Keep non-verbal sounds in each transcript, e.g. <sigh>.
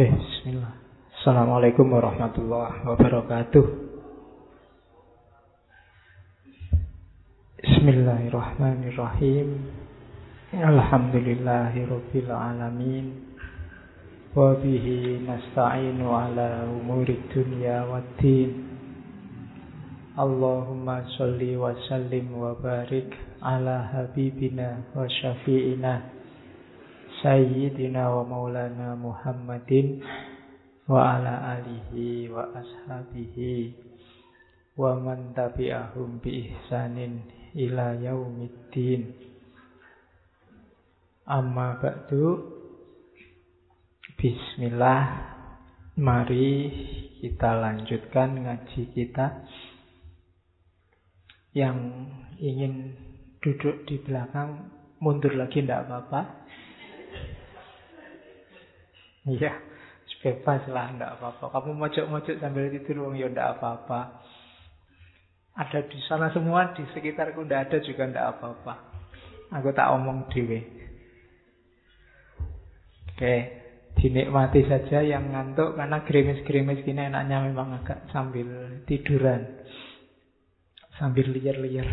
Oke, bismillah. Assalamualaikum warahmatullahi wabarakatuh. Bismillahirrahmanirrahim. Alhamdulillahi rabbil alamin. Wa bihi nasta'inu ala umuri dunya waddin. Allahumma salli wa sallim wa barik ala habibina wa syafi'ina Sayyidina wa maulana Muhammadin wa ala alihi wa ashabihi wa man tabi'ahum bi ihsanin ila yaumiddin. Amma ba'du. Bismillah. Mari kita lanjutkan ngaji kita. Yang ingin duduk di belakang mundur lagi tidak apa-apa Iya, bebas lah, enggak apa-apa. Kamu mojok-mojok sambil tidur, wong ya apa-apa. Ada di sana semua, di sekitarku enggak ada juga enggak apa-apa. Aku tak omong dewe. Oke, dinikmati saja yang ngantuk karena gerimis-gerimis gini enaknya memang agak sambil tiduran. Sambil liar-liar.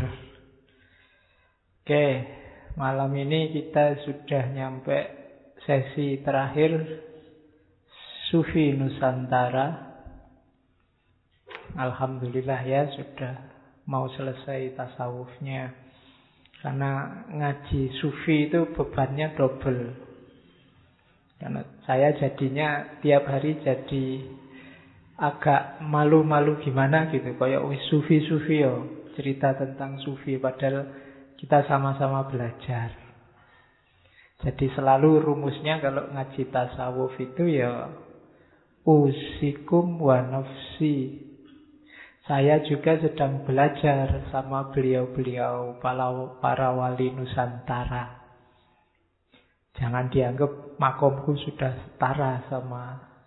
Oke, malam ini kita sudah nyampe sesi terakhir Sufi Nusantara. Alhamdulillah ya sudah mau selesai tasawufnya. Karena ngaji Sufi itu bebannya double. Karena saya jadinya tiap hari jadi agak malu-malu gimana gitu. Kayak wis Sufi-Sufi yo cerita tentang Sufi. Padahal kita sama-sama belajar. Jadi selalu rumusnya kalau ngaji tasawuf itu ya usikum wa nafsi. Saya juga sedang belajar sama beliau-beliau para wali Nusantara. Jangan dianggap makomku sudah setara sama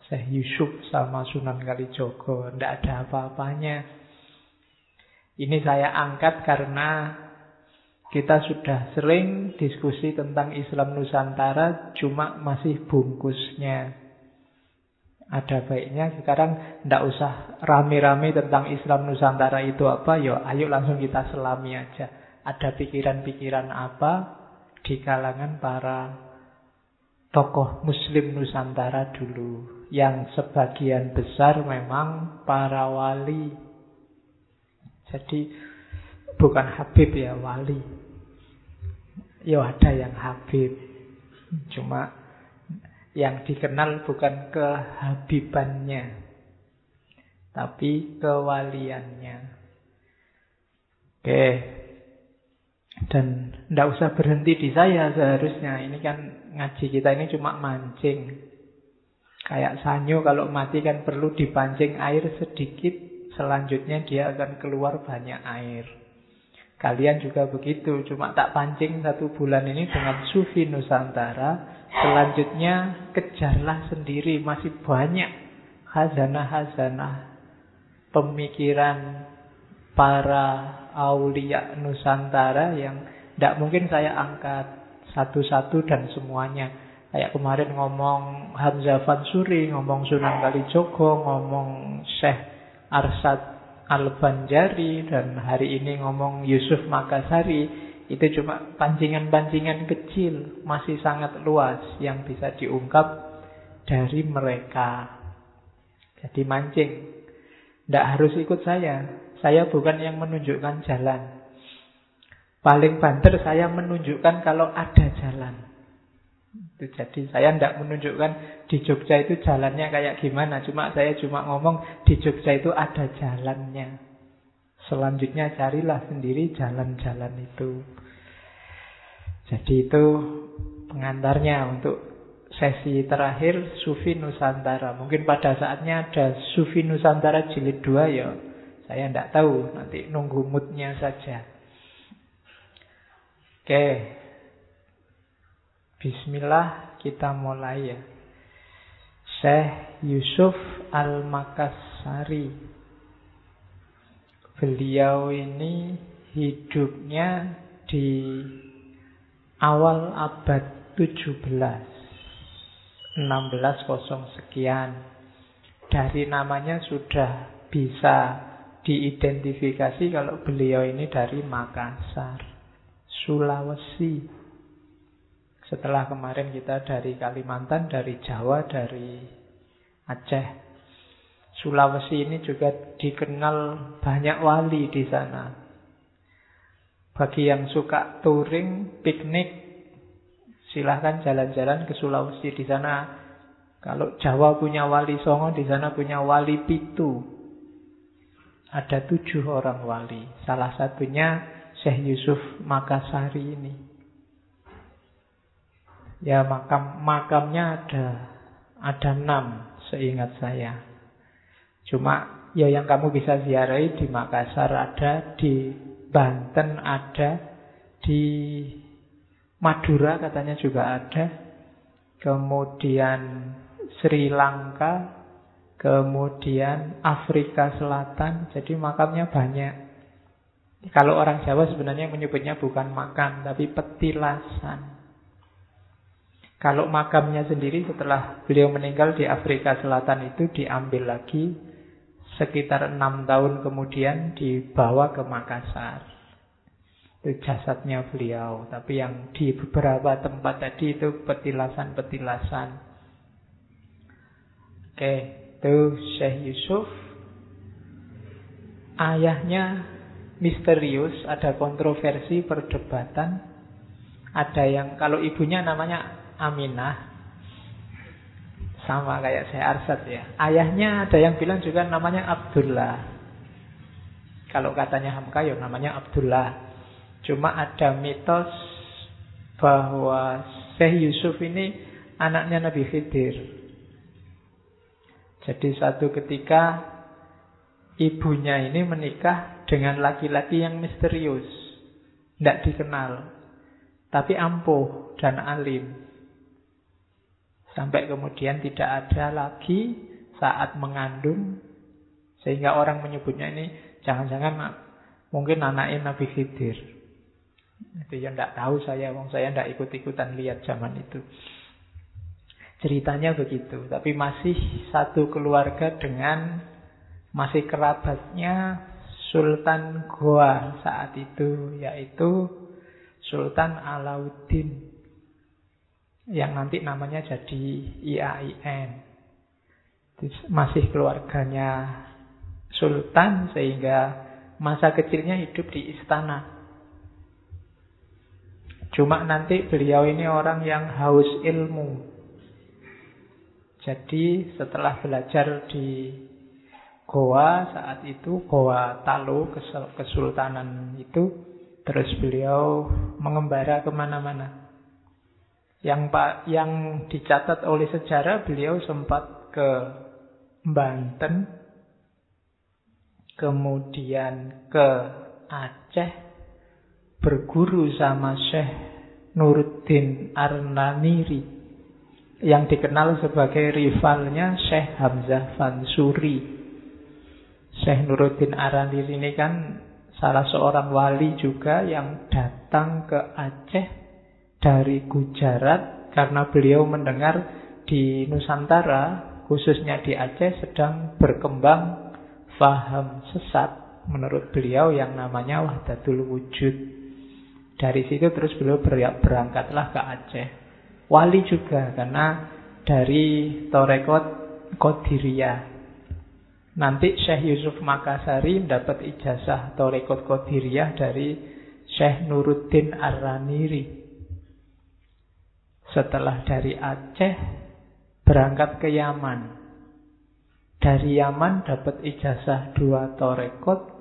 Syekh Yusuf sama Sunan Kalijogo. Tidak ada apa-apanya. Ini saya angkat karena kita sudah sering diskusi tentang Islam Nusantara, cuma masih bungkusnya. Ada baiknya sekarang tidak usah rame-rame tentang Islam Nusantara itu apa, yo ayo langsung kita selami aja. Ada pikiran-pikiran apa di kalangan para tokoh Muslim Nusantara dulu, yang sebagian besar memang para wali. Jadi bukan Habib ya wali. Ya ada yang Habib, cuma yang dikenal bukan kehabibannya, tapi kewaliannya. Oke, dan tidak usah berhenti di saya seharusnya. Ini kan ngaji kita ini cuma mancing. Kayak sanyo kalau mati kan perlu dipancing air sedikit, selanjutnya dia akan keluar banyak air. Kalian juga begitu, cuma tak pancing satu bulan ini dengan Sufi Nusantara, Selanjutnya kejarlah sendiri masih banyak hazanah-hazanah pemikiran para aulia Nusantara yang tidak mungkin saya angkat satu-satu dan semuanya. Kayak kemarin ngomong Hamzah Fansuri, ngomong Sunan Kalijogo, ngomong Syekh Arsad Al-Banjari, dan hari ini ngomong Yusuf Makassari. Itu cuma pancingan-pancingan kecil, masih sangat luas yang bisa diungkap dari mereka. Jadi mancing. Tidak harus ikut saya. Saya bukan yang menunjukkan jalan. Paling banter saya menunjukkan kalau ada jalan. Itu jadi saya tidak menunjukkan di Jogja itu jalannya kayak gimana. Cuma saya cuma ngomong di Jogja itu ada jalannya. Selanjutnya carilah sendiri jalan-jalan itu. Jadi itu pengantarnya untuk sesi terakhir Sufi Nusantara. Mungkin pada saatnya ada Sufi Nusantara jilid 2 ya. Saya tidak tahu, nanti nunggu moodnya saja. Oke. Bismillah kita mulai ya. Syekh Yusuf Al-Makassari. Beliau ini hidupnya di awal abad 17. 1600 sekian. Dari namanya sudah bisa diidentifikasi kalau beliau ini dari Makassar, Sulawesi. Setelah kemarin kita dari Kalimantan, dari Jawa, dari Aceh. Sulawesi ini juga dikenal banyak wali di sana. Bagi yang suka touring, piknik, silahkan jalan-jalan ke Sulawesi. Di sana, kalau Jawa punya wali Songo, di sana punya wali Pitu. Ada tujuh orang wali. Salah satunya Syekh Yusuf Makassari ini. Ya makam makamnya ada ada enam seingat saya. Cuma ya yang kamu bisa ziarahi di Makassar ada, di Banten ada, di Madura katanya juga ada, kemudian Sri Lanka, kemudian Afrika Selatan, jadi makamnya banyak. Kalau orang Jawa sebenarnya menyebutnya bukan makam, tapi petilasan. Kalau makamnya sendiri setelah beliau meninggal di Afrika Selatan itu diambil lagi sekitar enam tahun kemudian dibawa ke Makassar. Itu jasadnya beliau. Tapi yang di beberapa tempat tadi itu petilasan-petilasan. Oke, itu Syekh Yusuf. Ayahnya misterius, ada kontroversi, perdebatan. Ada yang, kalau ibunya namanya Aminah, sama kayak saya Arsad ya. Ayahnya ada yang bilang juga namanya Abdullah. Kalau katanya Hamka ya namanya Abdullah. Cuma ada mitos bahwa Syekh Yusuf ini anaknya Nabi Khidir. Jadi satu ketika ibunya ini menikah dengan laki-laki yang misterius. Tidak dikenal. Tapi ampuh dan alim. Sampai kemudian tidak ada lagi saat mengandung. Sehingga orang menyebutnya ini jangan-jangan mungkin anaknya Nabi Khidir. Itu yang tidak tahu saya, wong saya tidak ikut-ikutan lihat zaman itu. Ceritanya begitu, tapi masih satu keluarga dengan masih kerabatnya Sultan Goa saat itu, yaitu Sultan Alauddin yang nanti namanya jadi IAIN. Masih keluarganya sultan sehingga masa kecilnya hidup di istana. Cuma nanti beliau ini orang yang haus ilmu. Jadi setelah belajar di Goa saat itu, Goa Talu, kesultanan itu, terus beliau mengembara ke mana-mana. Yang Pak yang dicatat oleh sejarah beliau sempat ke Banten, kemudian ke Aceh, berguru sama Syekh Nuruddin Arnaniri yang dikenal sebagai rivalnya Syekh Hamzah Fansuri. Syekh Nuruddin Arnaniri ini kan salah seorang wali juga yang datang ke Aceh dari Gujarat karena beliau mendengar di Nusantara khususnya di Aceh sedang berkembang faham sesat menurut beliau yang namanya Wahdatul Wujud. Dari situ terus beliau berangkatlah ke Aceh. Wali juga karena dari Torekot Qadiriyah. Nanti Syekh Yusuf Makassari mendapat ijazah Torekot Qadiriyah dari Syekh Nuruddin Ar-Raniri. Setelah dari Aceh berangkat ke Yaman. Dari Yaman dapat ijazah dua torekot.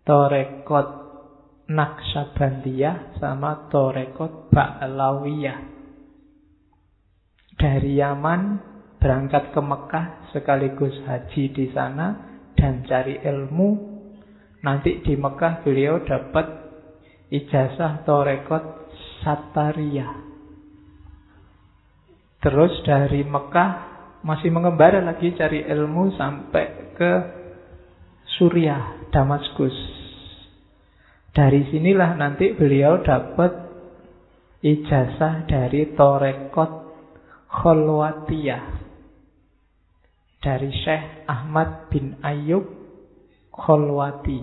Torekot Naksabandiyah sama torekot Ba'lawiyah. Dari Yaman berangkat ke Mekah sekaligus haji di sana dan cari ilmu. Nanti di Mekah beliau dapat ijazah torekot Satariyah. Terus dari Mekah masih mengembara lagi cari ilmu sampai ke Suriah, Damaskus. Dari sinilah nanti beliau dapat ijazah dari Torekot Kholwatiyah dari Syekh Ahmad bin Ayub Kholwati.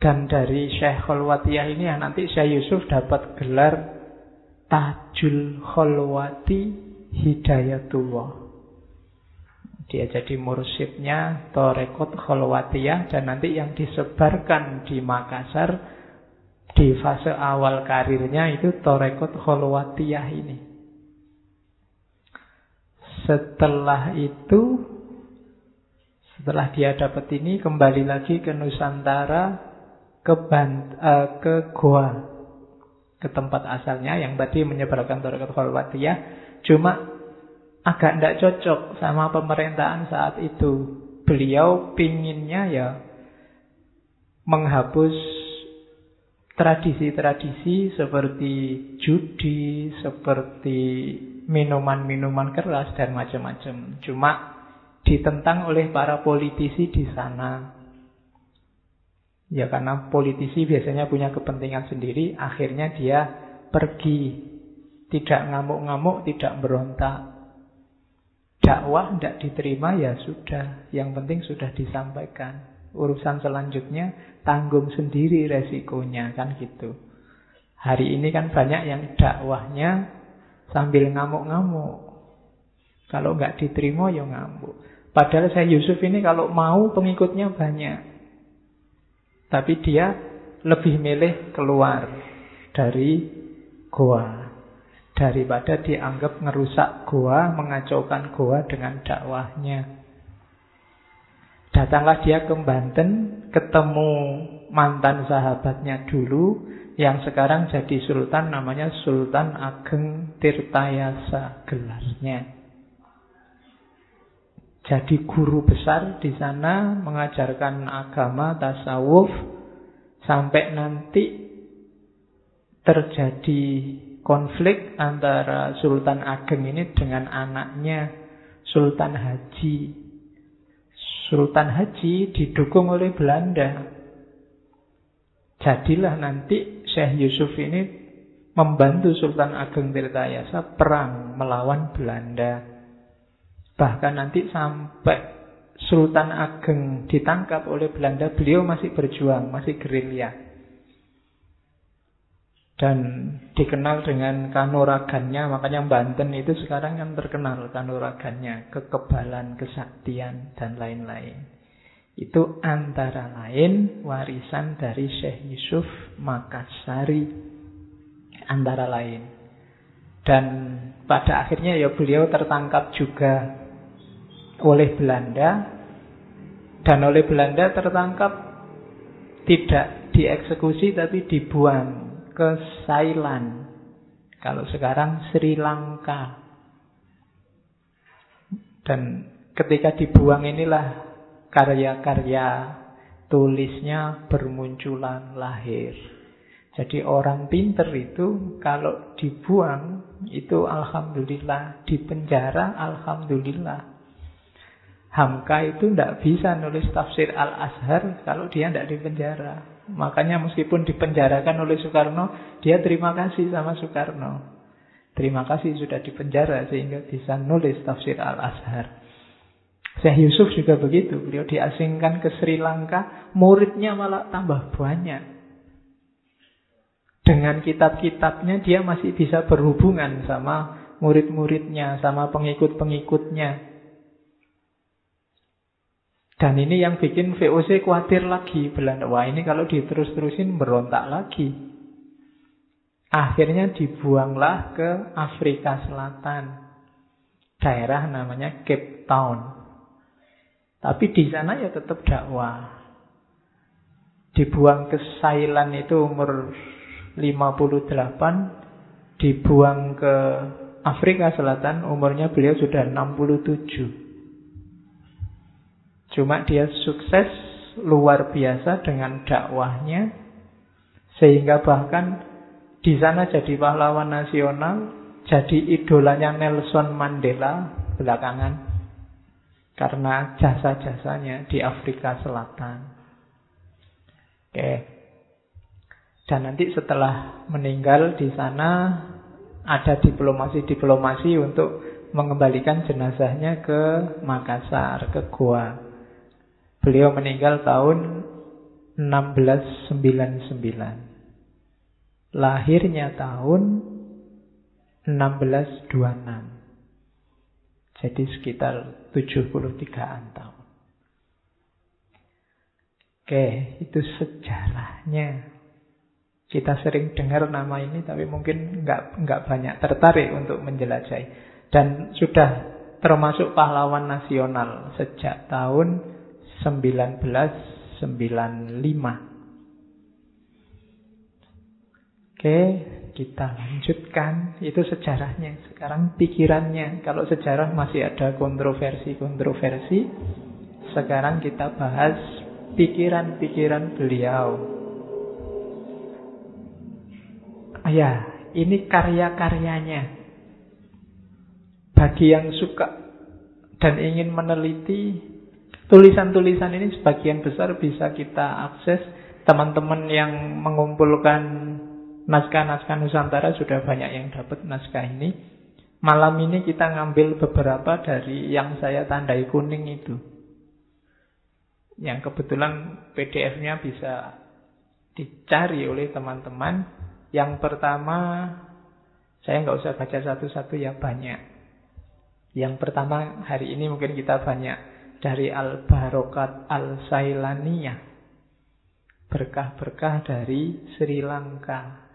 Dan dari Syekh Kholwatiyah ini ya nanti Syekh Yusuf dapat gelar Tajul Kholwati Hidayatullah. Dia jadi mursyidnya Torekot Kholwatiyah dan nanti yang disebarkan di Makassar di fase awal karirnya itu Torekot Kholwatiyah ini. Setelah itu, setelah dia dapat ini, kembali lagi ke Nusantara, ke, Bant, uh, ke Goa, ke tempat asalnya yang tadi menyebarkan Tarekat Khalwatiyah. Cuma agak tidak cocok sama pemerintahan saat itu. Beliau pinginnya ya menghapus tradisi-tradisi seperti judi, seperti minuman-minuman keras dan macam-macam. Cuma ditentang oleh para politisi di sana. Ya karena politisi biasanya punya kepentingan sendiri, akhirnya dia pergi. Tidak ngamuk-ngamuk, tidak berontak. Dakwah tidak diterima ya sudah, yang penting sudah disampaikan. Urusan selanjutnya tanggung sendiri resikonya kan gitu. Hari ini kan banyak yang dakwahnya sambil ngamuk-ngamuk. Kalau nggak diterima ya ngamuk. Padahal saya Yusuf ini kalau mau pengikutnya banyak. Tapi dia lebih milih keluar dari goa. Daripada dianggap ngerusak goa, mengacaukan goa dengan dakwahnya. Datanglah dia ke Banten, ketemu mantan sahabatnya dulu, yang sekarang jadi sultan namanya Sultan Ageng Tirtayasa gelarnya. Jadi guru besar di sana mengajarkan agama tasawuf sampai nanti terjadi konflik antara Sultan Ageng ini dengan anaknya Sultan Haji. Sultan Haji didukung oleh Belanda. Jadilah nanti Syekh Yusuf ini membantu Sultan Ageng Tirtayasa perang melawan Belanda. Bahkan nanti sampai Sultan Ageng ditangkap oleh Belanda, beliau masih berjuang, masih gerilya. Dan dikenal dengan kanuragannya, makanya Banten itu sekarang yang terkenal kanuragannya, kekebalan, kesaktian, dan lain-lain. Itu antara lain warisan dari Syekh Yusuf Makassari. Antara lain. Dan pada akhirnya ya beliau tertangkap juga oleh Belanda. Dan oleh Belanda tertangkap tidak dieksekusi tapi dibuang ke Thailand. Kalau sekarang Sri Lanka. Dan ketika dibuang inilah karya-karya tulisnya bermunculan lahir. Jadi orang pinter itu kalau dibuang itu alhamdulillah, di penjara alhamdulillah. Hamka itu tidak bisa nulis tafsir Al-Azhar kalau dia tidak di penjara. Makanya meskipun dipenjarakan oleh Soekarno, dia terima kasih sama Soekarno. Terima kasih sudah dipenjara sehingga bisa nulis tafsir Al-Azhar. Syekh Yusuf juga begitu. Beliau diasingkan ke Sri Lanka, muridnya malah tambah banyak. Dengan kitab-kitabnya dia masih bisa berhubungan sama murid-muridnya, sama pengikut-pengikutnya. Dan ini yang bikin VOC khawatir lagi Belanda. Wah ini kalau diterus-terusin berontak lagi. Akhirnya dibuanglah ke Afrika Selatan. Daerah namanya Cape Town. Tapi di sana ya tetap dakwah. Dibuang ke Thailand itu umur 58, dibuang ke Afrika Selatan umurnya beliau sudah 67. Cuma dia sukses luar biasa dengan dakwahnya sehingga bahkan di sana jadi pahlawan nasional, jadi idolanya Nelson Mandela belakangan karena jasa-jasanya di Afrika Selatan. Oke. Dan nanti setelah meninggal di sana ada diplomasi-diplomasi untuk mengembalikan jenazahnya ke Makassar, ke Goa. Beliau meninggal tahun 1699. Lahirnya tahun 1626. Jadi sekitar 73-an tahun. Oke, itu sejarahnya. Kita sering dengar nama ini, tapi mungkin nggak nggak banyak tertarik untuk menjelajahi. Dan sudah termasuk pahlawan nasional sejak tahun 1995. Oke, kita lanjutkan. Itu sejarahnya. Sekarang pikirannya. Kalau sejarah masih ada kontroversi-kontroversi. Sekarang kita bahas pikiran-pikiran beliau. Ya, ini karya-karyanya. Bagi yang suka dan ingin meneliti tulisan-tulisan ini sebagian besar bisa kita akses teman-teman yang mengumpulkan naskah-naskah Nusantara sudah banyak yang dapat naskah ini. Malam ini kita ngambil beberapa dari yang saya tandai kuning itu. Yang kebetulan PDF-nya bisa dicari oleh teman-teman. Yang pertama, saya nggak usah baca satu-satu ya banyak. Yang pertama hari ini mungkin kita banyak dari Al-Barokat Al-Sailaniyah. Berkah-berkah dari Sri Lanka.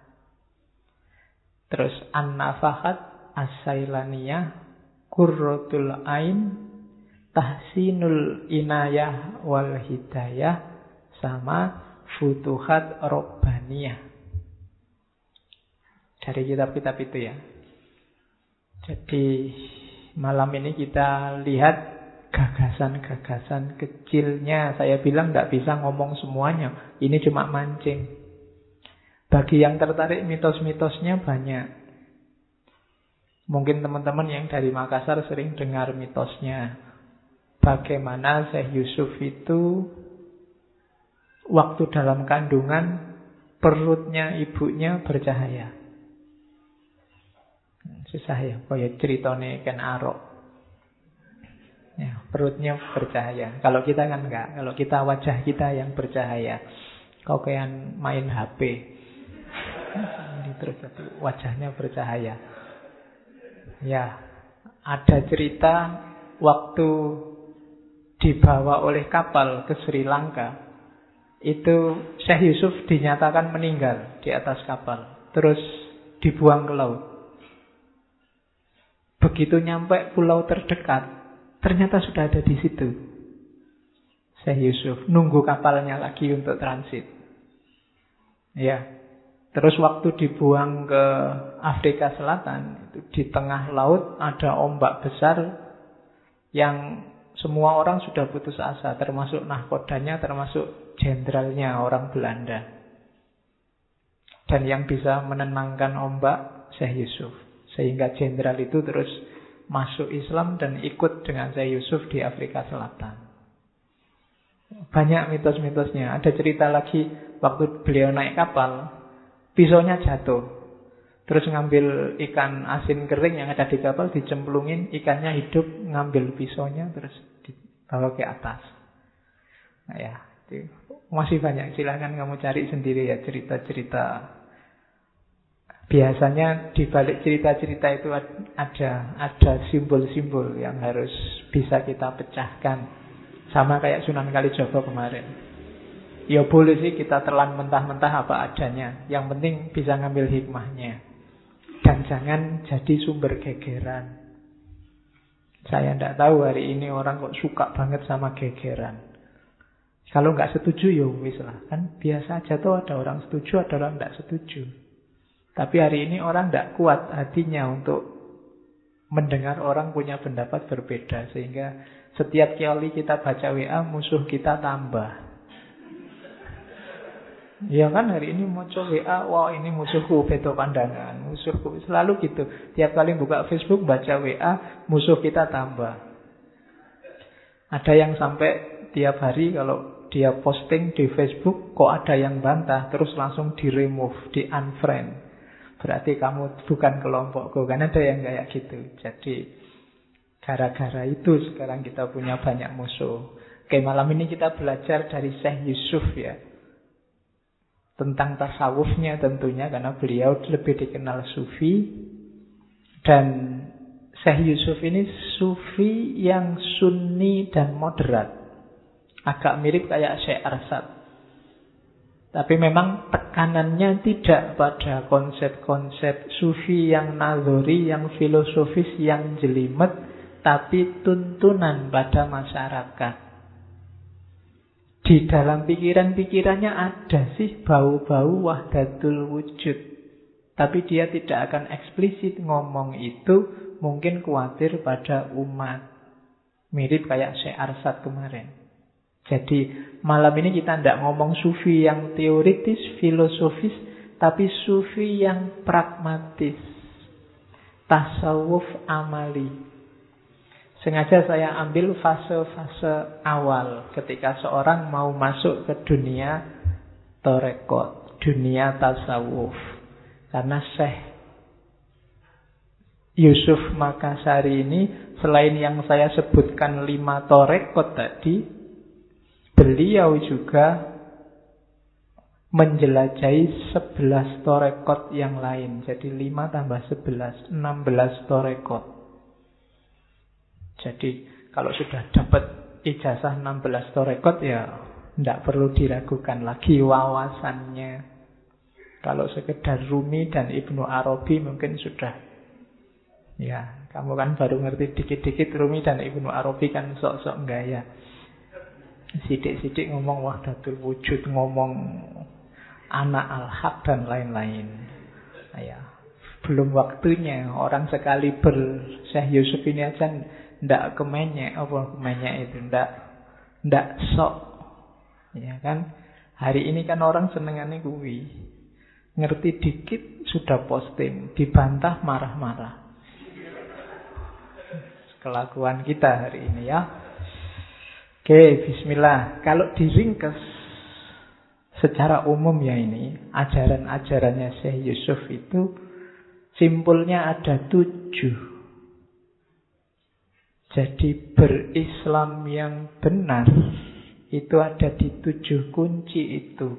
Terus An-Nafahat As-Sailaniyah Qurratul Ain Tahsinul Inayah wal Hidayah sama Futuhat Robbaniyah. Dari kitab-kitab itu ya. Jadi malam ini kita lihat gagasan-gagasan kecilnya. Saya bilang tidak bisa ngomong semuanya. Ini cuma mancing. Bagi yang tertarik mitos-mitosnya banyak. Mungkin teman-teman yang dari Makassar sering dengar mitosnya. Bagaimana Syekh Yusuf itu waktu dalam kandungan perutnya ibunya bercahaya. Susah ya, kaya ceritone Ken Arok. Ya, perutnya bercahaya. Kalau kita kan enggak. Kalau kita wajah kita yang bercahaya. Kau kayak main HP. Terus wajahnya bercahaya. Ya, ada cerita waktu dibawa oleh kapal ke Sri Lanka. Itu Syekh Yusuf dinyatakan meninggal di atas kapal. Terus dibuang ke laut. Begitu nyampe pulau terdekat, ternyata sudah ada di situ. Syekh Yusuf nunggu kapalnya lagi untuk transit. Ya, Terus waktu dibuang ke Afrika Selatan, itu di tengah laut ada ombak besar yang semua orang sudah putus asa, termasuk nahkodanya, termasuk jenderalnya orang Belanda. Dan yang bisa menenangkan ombak Syekh Yusuf. Sehingga jenderal itu terus masuk Islam dan ikut dengan Syekh Yusuf di Afrika Selatan. Banyak mitos-mitosnya. Ada cerita lagi waktu beliau naik kapal, pisaunya jatuh. Terus ngambil ikan asin kering yang ada di kapal, dicemplungin, ikannya hidup, ngambil pisaunya, terus dibawa ke atas. Nah ya, masih banyak. Silahkan kamu cari sendiri ya cerita-cerita. Biasanya di balik cerita-cerita itu ada ada simbol-simbol yang harus bisa kita pecahkan. Sama kayak Sunan Kalijogo kemarin. Ya boleh sih kita telan mentah-mentah apa adanya. Yang penting bisa ngambil hikmahnya. Dan jangan jadi sumber gegeran. Saya tidak tahu hari ini orang kok suka banget sama gegeran. Kalau nggak setuju ya wis lah. Kan biasa aja tuh ada orang setuju, ada orang nggak setuju. Tapi hari ini orang tidak kuat hatinya untuk mendengar orang punya pendapat berbeda. Sehingga setiap kali kita baca WA, musuh kita tambah. Ya kan hari ini coba WA, wah ini musuhku beda pandangan, musuhku selalu gitu. Tiap kali buka Facebook baca WA, musuh kita tambah. Ada yang sampai tiap hari kalau dia posting di Facebook kok ada yang bantah terus langsung di remove, di unfriend. Berarti kamu bukan kelompokku. Kan ada yang kayak gitu. Jadi gara-gara itu sekarang kita punya banyak musuh. Oke, malam ini kita belajar dari Syekh Yusuf ya. Tentang tasawufnya tentunya karena beliau lebih dikenal sufi. Dan Syekh Yusuf ini sufi yang sunni dan moderat. Agak mirip kayak Syekh Arsad. Tapi memang tekanannya tidak pada konsep-konsep sufi yang nazori, yang filosofis, yang jelimet, tapi tuntunan pada masyarakat. Di dalam pikiran-pikirannya ada sih bau-bau wahdatul wujud. Tapi dia tidak akan eksplisit ngomong itu, mungkin khawatir pada umat. Mirip kayak Syekh Arsad kemarin. Jadi malam ini kita tidak ngomong sufi yang teoritis, filosofis, tapi sufi yang pragmatis. Tasawuf amali. Sengaja saya ambil fase-fase awal ketika seorang mau masuk ke dunia torekot, dunia tasawuf. Karena Syekh Yusuf Makassari ini selain yang saya sebutkan lima torekot tadi, Beliau juga menjelajahi 11 torekot yang lain. Jadi 5 tambah 11, 16 torekot. Jadi kalau sudah dapat ijazah 16 torekot ya tidak perlu diragukan lagi wawasannya. Kalau sekedar Rumi dan Ibnu Arabi mungkin sudah. Ya, kamu kan baru ngerti dikit-dikit Rumi dan Ibnu Arabi kan sok-sok gaya. Sidik-sidik ngomong wahdatul wujud, ngomong anak al-haq dan lain-lain. Ya, belum waktunya orang sekali ber Syekh Yusuf ini aja ndak kemenyek apa kemenyek itu ndak ndak sok. Ya kan? Hari ini kan orang senengannya kuwi. Ngerti dikit sudah posting, dibantah marah-marah. Kelakuan kita hari ini ya. Oke, bismillah. Kalau diringkas secara umum ya ini, ajaran-ajarannya Syekh Yusuf itu simpulnya ada tujuh. Jadi berislam yang benar itu ada di tujuh kunci itu.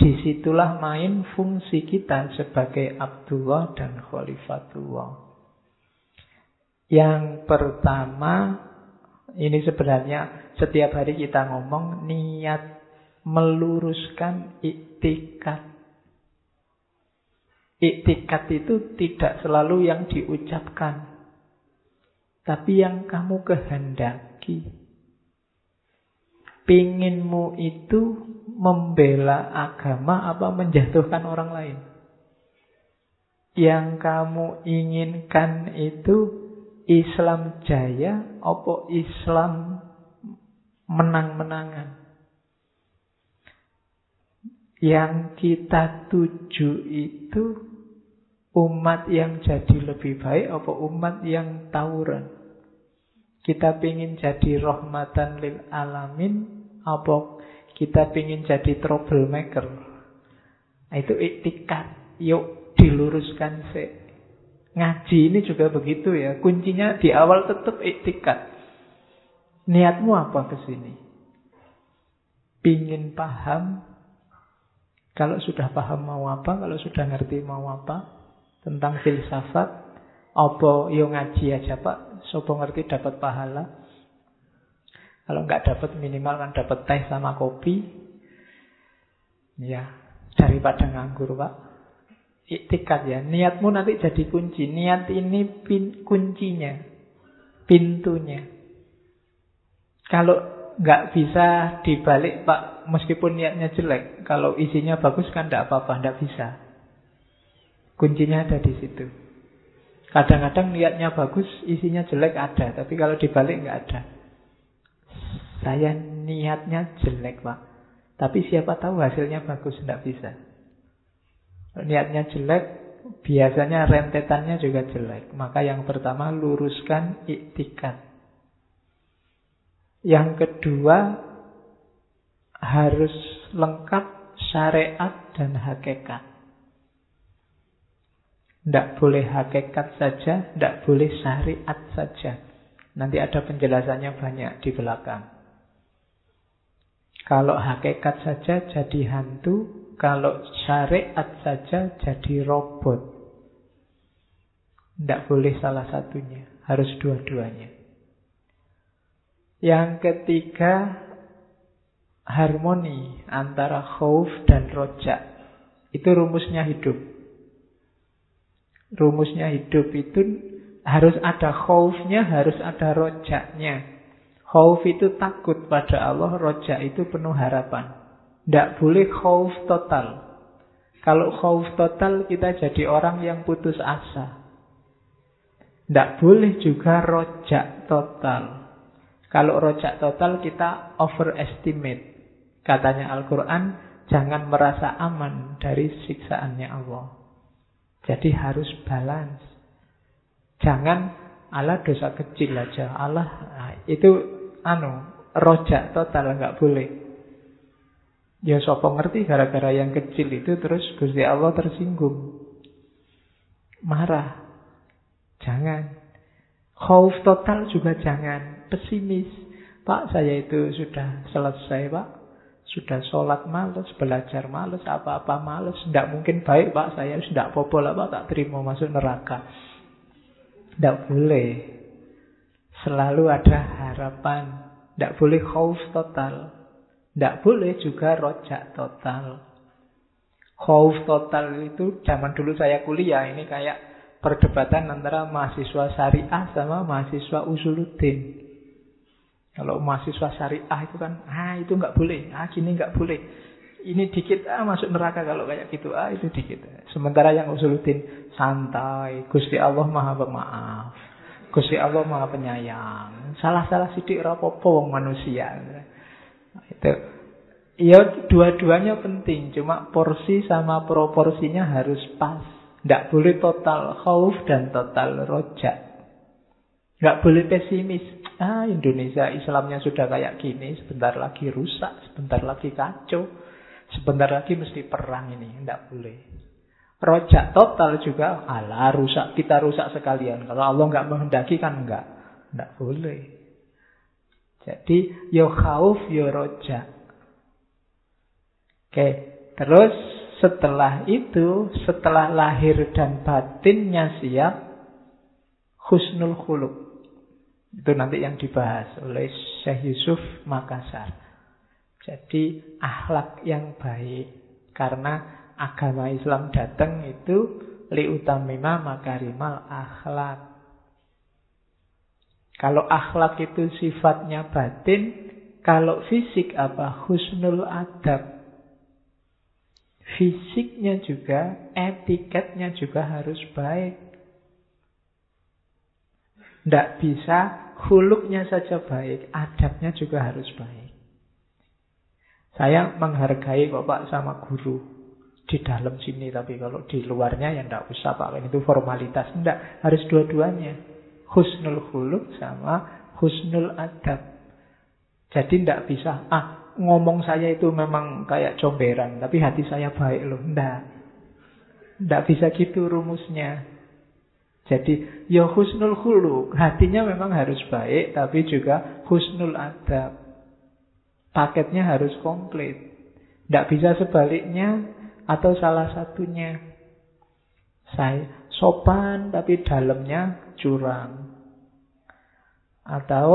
Di situlah main fungsi kita sebagai Abdullah dan Khalifatullah. Yang pertama ini sebenarnya setiap hari kita ngomong niat meluruskan iktikat. Iktikat itu tidak selalu yang diucapkan. Tapi yang kamu kehendaki. Pinginmu itu membela agama apa menjatuhkan orang lain. Yang kamu inginkan itu Islam jaya apa Islam menang-menangan? Yang kita tuju itu umat yang jadi lebih baik apa umat yang tawuran? Kita ingin jadi rahmatan lil alamin apa kita ingin jadi troublemaker? Nah, itu etikat. Yuk diluruskan sih. Ngaji ini juga begitu ya. Kuncinya di awal tetap etikat. Niatmu apa ke sini? Pingin paham. Kalau sudah paham mau apa, kalau sudah ngerti mau apa tentang filsafat, apa yo ngaji aja pak, sopo ngerti dapat pahala. Kalau nggak dapat minimal kan dapat teh sama kopi. Ya, daripada nganggur pak. Iktikat ya. Niatmu nanti jadi kunci. Niat ini pin, kuncinya. Pintunya. Kalau nggak bisa dibalik Pak, meskipun niatnya jelek. Kalau isinya bagus kan nggak apa-apa, nggak bisa. Kuncinya ada di situ. Kadang-kadang niatnya bagus, isinya jelek ada. Tapi kalau dibalik nggak ada. Saya niatnya jelek Pak. Tapi siapa tahu hasilnya bagus, nggak bisa. Niatnya jelek, biasanya rentetannya juga jelek. Maka yang pertama luruskan iktikat. Yang kedua harus lengkap syariat dan hakikat. Tidak boleh hakikat saja, tidak boleh syariat saja. Nanti ada penjelasannya banyak di belakang. Kalau hakikat saja jadi hantu, kalau syariat saja jadi robot. Tidak boleh salah satunya, harus dua-duanya. Yang ketiga, harmoni antara khauf dan rojak. Itu rumusnya hidup. Rumusnya hidup itu harus ada khaufnya, harus ada rojaknya. Khauf itu takut pada Allah, rojak itu penuh harapan. Tidak boleh khauf total. Kalau khauf total kita jadi orang yang putus asa. Tidak boleh juga rojak total. Kalau rojak total kita overestimate. Katanya Al-Quran, jangan merasa aman dari siksaannya Allah. Jadi harus balance. Jangan Allah dosa kecil aja. Allah nah, itu anu rojak total nggak boleh. Ya sopo ngerti gara-gara yang kecil itu terus Gusti Allah tersinggung. Marah. Jangan. Khauf total juga jangan. Pesimis. Pak saya itu sudah selesai pak. Sudah sholat males, belajar males, apa-apa males. Tidak mungkin baik pak, saya sudah popol apa tak terima masuk neraka. Tidak boleh. Selalu ada harapan. Tidak boleh khauf total. Tidak boleh juga rojak total. Khauf total itu zaman dulu saya kuliah ini kayak perdebatan antara mahasiswa syariah sama mahasiswa usuluddin. Kalau mahasiswa syariah itu kan, ah itu nggak boleh, ah gini nggak boleh. Ini dikit, ah masuk neraka kalau kayak gitu, ah itu dikit. Sementara yang usuluddin santai, Gusti Allah maha pemaaf. Gusti Allah maha penyayang. Salah-salah sidik rapopo manusia. Itu Ya dua-duanya penting, cuma porsi sama proporsinya harus pas. Tidak boleh total khauf dan total rojak. Nggak boleh pesimis. Ah, Indonesia Islamnya sudah kayak gini, sebentar lagi rusak, sebentar lagi kacau, sebentar lagi mesti perang ini, tidak boleh. Rojak total juga, Allah rusak, kita rusak sekalian. Kalau Allah nggak menghendaki kan enggak, tidak boleh. Jadi, yo khauf, yo rojak. Oke, terus setelah itu, setelah lahir dan batinnya siap, husnul khuluk. Itu nanti yang dibahas oleh Syekh Yusuf Makassar. Jadi akhlak yang baik karena agama Islam datang itu liutamima makarimal akhlak. Kalau akhlak itu sifatnya batin, kalau fisik apa? Husnul adab. Fisiknya juga, etiketnya juga harus baik. Tidak bisa huluknya saja baik, adabnya juga harus baik. Saya menghargai bapak sama guru di dalam sini, tapi kalau di luarnya ya tidak usah pak, itu formalitas. Tidak, harus dua-duanya. Husnul huluk sama husnul adab. Jadi tidak bisa, ah ngomong saya itu memang kayak comberan, tapi hati saya baik loh. Tidak. Tidak bisa gitu rumusnya. Jadi ya husnul khuluk, hatinya memang harus baik tapi juga husnul adab. Paketnya harus komplit. Tidak bisa sebaliknya atau salah satunya. Saya sopan tapi dalamnya curang. Atau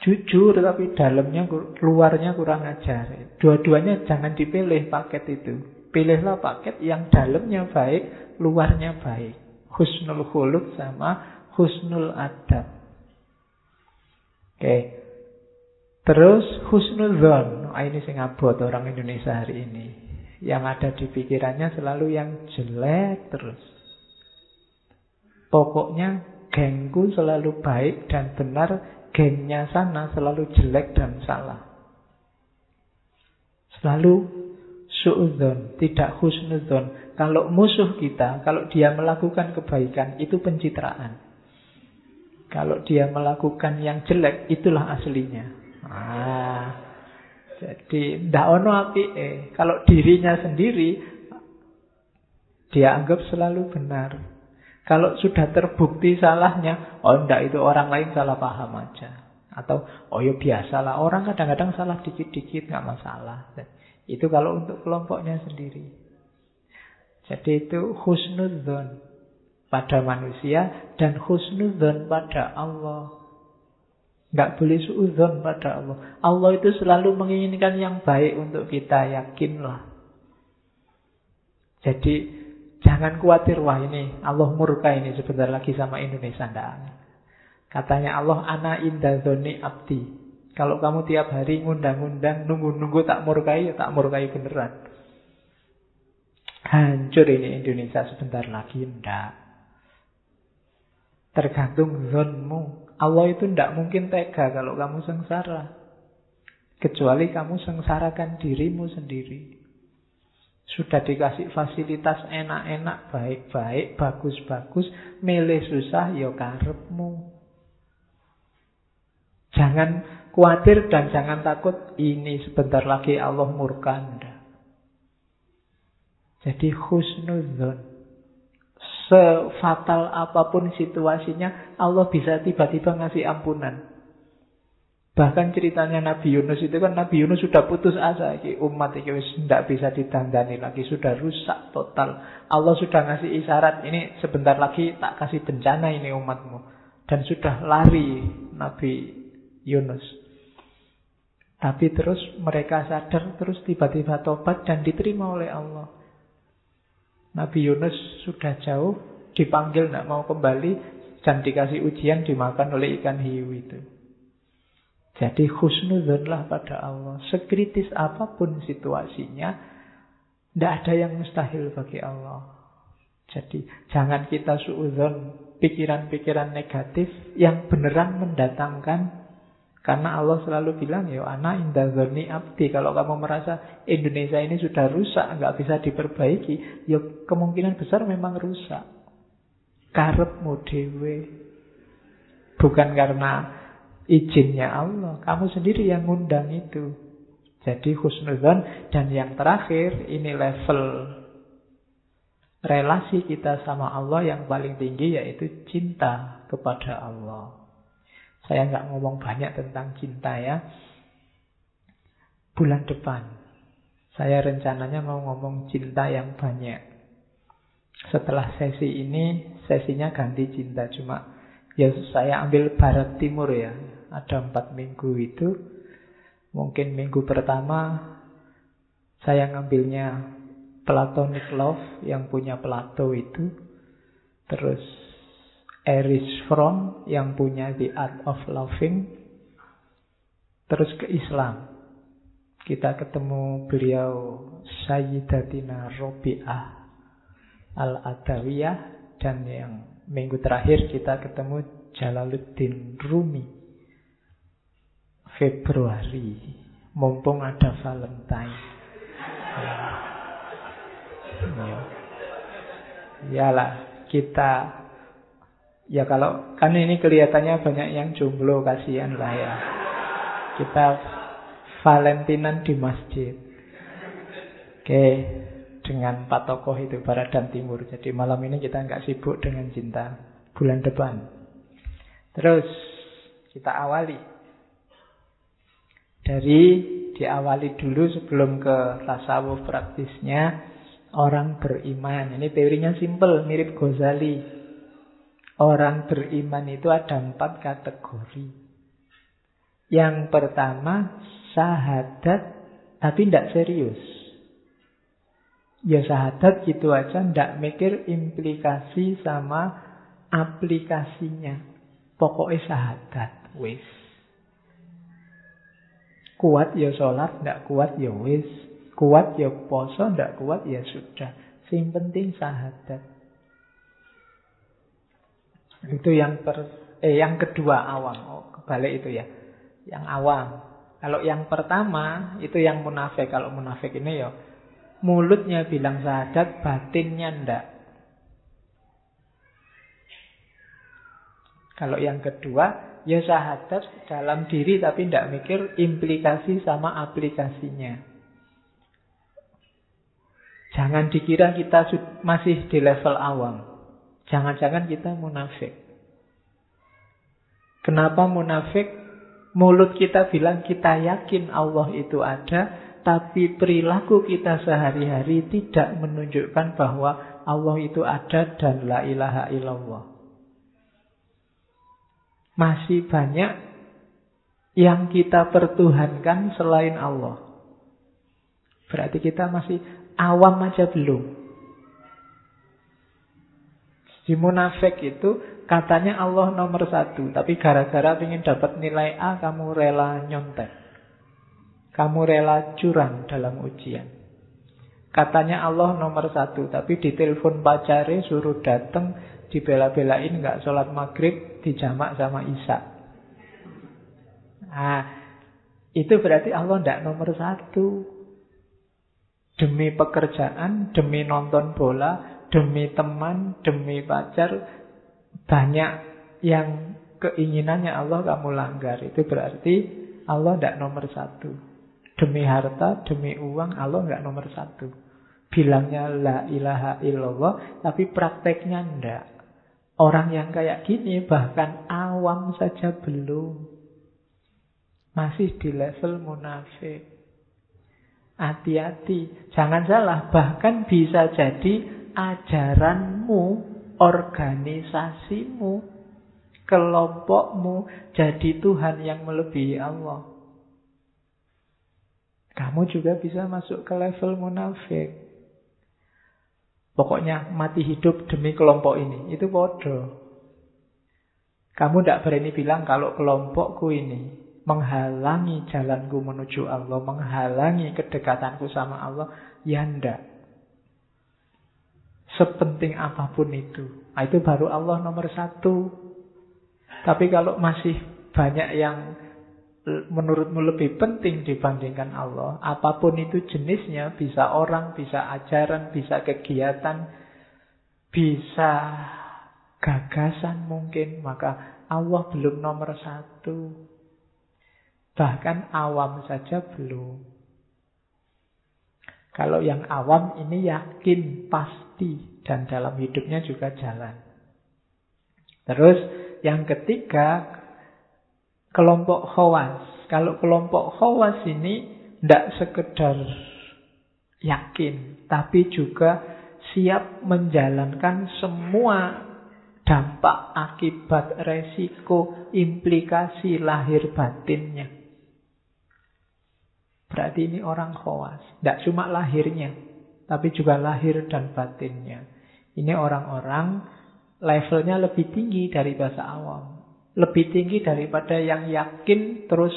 jujur tapi dalamnya luarnya kurang ajar. Dua-duanya jangan dipilih paket itu. Pilihlah paket yang dalamnya baik, luarnya baik husnul khuluk sama husnul adab. Oke. Terus husnul zon. Nah, ini sing abot orang Indonesia hari ini. Yang ada di pikirannya selalu yang jelek terus. Pokoknya gengku selalu baik dan benar, gengnya sana selalu jelek dan salah. Selalu suudzon, tidak husnudzon. Kalau musuh kita, kalau dia melakukan kebaikan, itu pencitraan. Kalau dia melakukan yang jelek, itulah aslinya. Ah, jadi ndak ono api eh. Kalau dirinya sendiri Dia anggap selalu benar. Kalau sudah terbukti salahnya, oh enggak itu orang lain salah paham aja. Atau, oh ya biasalah, orang kadang-kadang salah dikit-dikit, nggak masalah. Itu kalau untuk kelompoknya sendiri. Jadi itu husnudzon pada manusia dan husnudzon pada Allah. Nggak boleh suudzon pada Allah. Allah itu selalu menginginkan yang baik untuk kita, yakinlah. Jadi jangan khawatir, wah ini Allah murka ini sebentar lagi sama Indonesia. Enggak. Katanya Allah, ana indah abdi. Kalau kamu tiap hari ngundang-undang, nunggu-nunggu tak murkai, ya tak murkai beneran. Hancur ini Indonesia sebentar lagi, enggak. Tergantung zonmu. Allah itu tidak mungkin tega kalau kamu sengsara. Kecuali kamu sengsarakan dirimu sendiri. Sudah dikasih fasilitas enak-enak, baik-baik, bagus-bagus, milih susah, ya karepmu. Jangan khawatir dan jangan takut, ini sebentar lagi Allah murka Jadi husnuzon. Sefatal apa pun situasinya, Allah bisa tiba-tiba ngasih ampunan. Bahkan ceritanya Nabi Yunus itu kan Nabi Yunus sudah putus asa iki umat iki wis ndak bisa ditandani lagi sudah rusak total. Allah sudah ngasih isyarat ini sebentar lagi tak kasih bencana ini umatmu dan sudah lari Nabi Yunus. Tapi terus mereka sadar terus tiba-tiba tobat dan diterima oleh Allah. Nabi Yunus sudah jauh, dipanggil tidak mau kembali, dan dikasih ujian dimakan oleh ikan hiu itu. Jadi khusnudunlah pada Allah. Sekritis apa pun situasinya, tidak ada yang mustahil bagi Allah. Jadi jangan kita suudon pikiran-pikiran negatif yang beneran mendatangkan karena Allah selalu bilang, ya anak indah zoni abdi. Kalau kamu merasa Indonesia ini sudah rusak, nggak bisa diperbaiki, ya kemungkinan besar memang rusak. Karepmu dewe. Bukan karena izinnya Allah. Kamu sendiri yang ngundang itu. Jadi husnuzon. Dan yang terakhir, ini level relasi kita sama Allah yang paling tinggi yaitu cinta kepada Allah. Saya nggak ngomong banyak tentang cinta ya. Bulan depan, saya rencananya mau ngomong cinta yang banyak. Setelah sesi ini, sesinya ganti cinta. Cuma ya saya ambil barat timur ya. Ada empat minggu itu. Mungkin minggu pertama saya ngambilnya platonic love yang punya Plato itu. Terus Erich Fromm yang punya The Art of Loving. Terus ke Islam. Kita ketemu beliau Sayyidatina Robi'ah Al-Adawiyah dan yang minggu terakhir kita ketemu Jalaluddin Rumi Februari mumpung ada Valentine ya. Yalah kita Ya kalau kan ini kelihatannya banyak yang jomblo kasihan lah ya. Kita Valentinan di masjid. Oke, dengan empat tokoh itu Barat dan Timur. Jadi malam ini kita nggak sibuk dengan cinta. Bulan depan. Terus kita awali dari diawali dulu sebelum ke tasawuf praktisnya orang beriman. Ini teorinya simple, mirip Ghazali. Orang beriman itu ada empat kategori. Yang pertama, sahadat tapi tidak serius. Ya sahadat gitu aja, tidak mikir implikasi sama aplikasinya. Pokoknya sahadat, wis. Kuat ya sholat, tidak kuat ya wis. Kuat ya poso, tidak kuat ya sudah. Sing penting sahadat. Itu yang per, eh yang kedua awam. Oh, kebalik itu ya. Yang awam. Kalau yang pertama itu yang munafik. Kalau munafik ini ya mulutnya bilang syahadat, batinnya ndak. Kalau yang kedua, ya syahadat dalam diri tapi tidak mikir implikasi sama aplikasinya. Jangan dikira kita masih di level awam. Jangan-jangan kita munafik. Kenapa munafik? Mulut kita bilang kita yakin Allah itu ada, tapi perilaku kita sehari-hari tidak menunjukkan bahwa Allah itu ada dan la ilaha illallah. Masih banyak yang kita pertuhankan selain Allah. Berarti kita masih awam aja belum. Di munafik itu katanya Allah nomor satu, tapi gara-gara ingin dapat nilai A kamu rela nyontek. Kamu rela curang dalam ujian. Katanya Allah nomor satu, tapi di telepon pacare suruh datang dibela-belain nggak sholat maghrib dijamak sama Isa. Nah, itu berarti Allah tidak nomor satu. Demi pekerjaan, demi nonton bola, demi teman, demi pacar, banyak yang keinginannya Allah kamu langgar. Itu berarti Allah tidak nomor satu. Demi harta, demi uang, Allah nggak nomor satu. Bilangnya la ilaha illallah, tapi prakteknya ndak. Orang yang kayak gini bahkan awam saja belum. Masih di level munafik. Hati-hati, jangan salah, bahkan bisa jadi ajaranmu, organisasimu, kelompokmu jadi Tuhan yang melebihi Allah. Kamu juga bisa masuk ke level munafik. Pokoknya mati hidup demi kelompok ini. Itu bodoh. Kamu tidak berani bilang kalau kelompokku ini menghalangi jalanku menuju Allah, menghalangi kedekatanku sama Allah, ya ndak. Sepenting apa pun itu. Nah, itu baru Allah nomor satu. Tapi kalau masih banyak yang menurutmu lebih penting dibandingkan Allah, apa pun itu jenisnya, bisa orang, bisa ajaran, bisa kegiatan, bisa gagasan mungkin, maka Allah belum nomor satu. Bahkan awam saja belum. Kalau yang awam ini yakin pasti dan dalam hidupnya juga jalan. Terus yang ketiga kelompok khawas. Kalau kelompok khawas ini tidak sekedar yakin, tapi juga siap menjalankan semua dampak, akibat, resiko, implikasi lahir batinnya. Berarti ini orang khawas. Tidak cuma lahirnya, tapi juga lahir dan batinnya. Ini orang-orang levelnya lebih tinggi dari bahasa awam. Lebih tinggi daripada yang yakin terus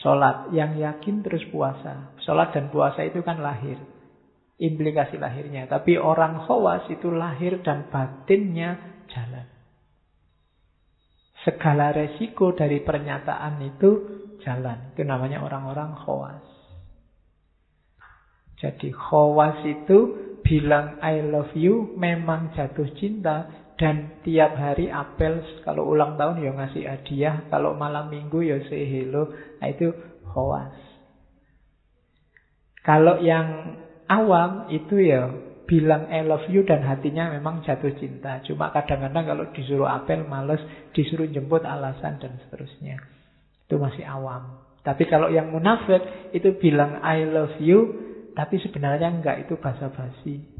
sholat. Yang yakin terus puasa. Sholat dan puasa itu kan lahir. Implikasi lahirnya. Tapi orang khawas itu lahir dan batinnya jalan. Segala resiko dari pernyataan itu jalan. Itu namanya orang-orang khawas. Jadi khawas itu bilang I love you memang jatuh cinta dan tiap hari apel kalau ulang tahun ya ngasih hadiah, kalau malam minggu ya say hello. Nah, itu khawas. Kalau yang awam itu ya bilang I love you dan hatinya memang jatuh cinta. Cuma kadang-kadang kalau disuruh apel males, disuruh jemput alasan dan seterusnya. Itu masih awam. Tapi kalau yang munafik itu bilang I love you, tapi sebenarnya enggak, itu basa-basi.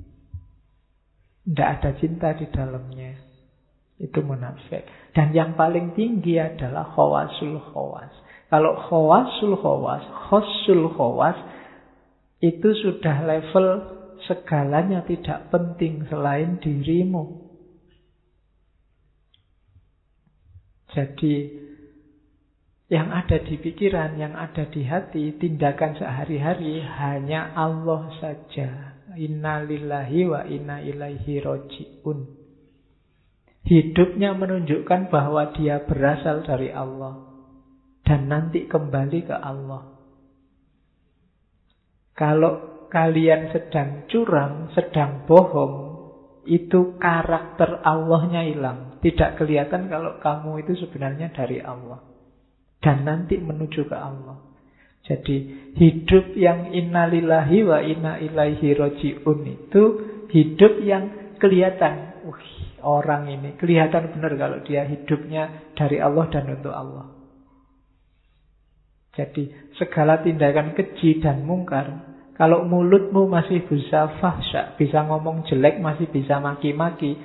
Tidak ada cinta di dalamnya. Itu munafik. Dan yang paling tinggi adalah khawasul khawas. Kalau khawasul khawas, khosul khawas, itu sudah level segalanya tidak penting selain dirimu. Jadi yang ada di pikiran, yang ada di hati, tindakan sehari-hari hanya Allah saja. Inna lillahi wa inna ilaihi roji'un. Hidupnya menunjukkan bahwa dia berasal dari Allah. Dan nanti kembali ke Allah. Kalau kalian sedang curang, sedang bohong, itu karakter Allahnya hilang. Tidak kelihatan kalau kamu itu sebenarnya dari Allah dan nanti menuju ke Allah. Jadi hidup yang innalillahi wa inna ilaihi roji'un itu hidup yang kelihatan. Wih, orang ini kelihatan benar kalau dia hidupnya dari Allah dan untuk Allah. Jadi segala tindakan keji dan mungkar Kalau mulutmu masih bisa fahsya Bisa ngomong jelek, masih bisa maki-maki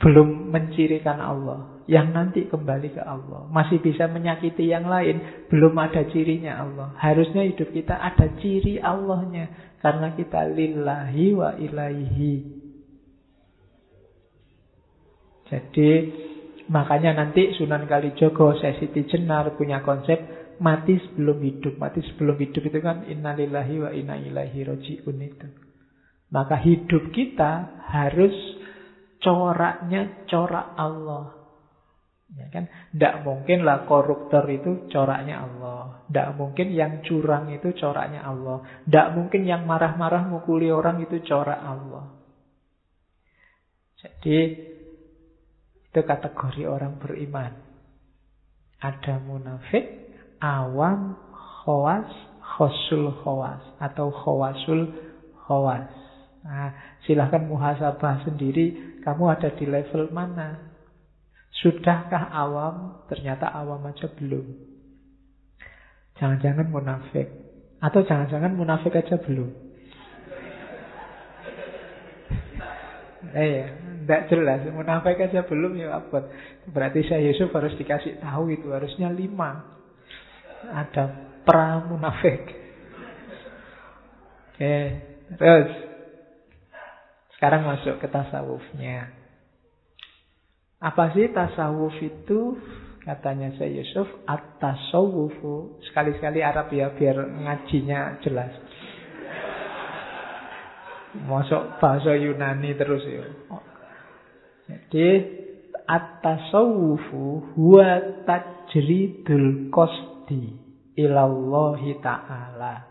Belum mencirikan Allah Yang nanti kembali ke Allah Masih bisa menyakiti yang lain Belum ada cirinya Allah Harusnya hidup kita ada ciri Allahnya Karena kita lillahi wa ilaihi Jadi Makanya nanti Sunan Kalijogo, Sesiti Jenar punya konsep mati sebelum hidup. Mati sebelum hidup itu kan innalillahi wa inna ilaihi roji'un itu. Maka hidup kita harus coraknya corak Allah. Ya kan? Tidak mungkin lah koruptor itu coraknya Allah. Tidak mungkin yang curang itu coraknya Allah. Tidak mungkin yang marah-marah mukuli orang itu corak Allah. Jadi itu kategori orang beriman. Ada munafik, awam khawas khosul khawas atau khawasul khawas. Nah, silahkan muhasabah sendiri kamu ada di level mana. Sudahkah awam? Ternyata awam aja belum. Jangan-jangan munafik. Atau jangan-jangan munafik aja belum. Eh tidak jelas. Munafik aja belum ya apa? Berarti saya Yusuf harus dikasih tahu itu harusnya lima ada pra munafik. Oke, terus sekarang masuk ke tasawufnya. Apa sih tasawuf itu? Katanya saya Yusuf, at-tasawufu. Sekali-sekali Arab ya, biar ngajinya jelas. Masuk bahasa Yunani terus ya. Jadi at-tasawufu huwa tajridul abdi ilallahi ta'ala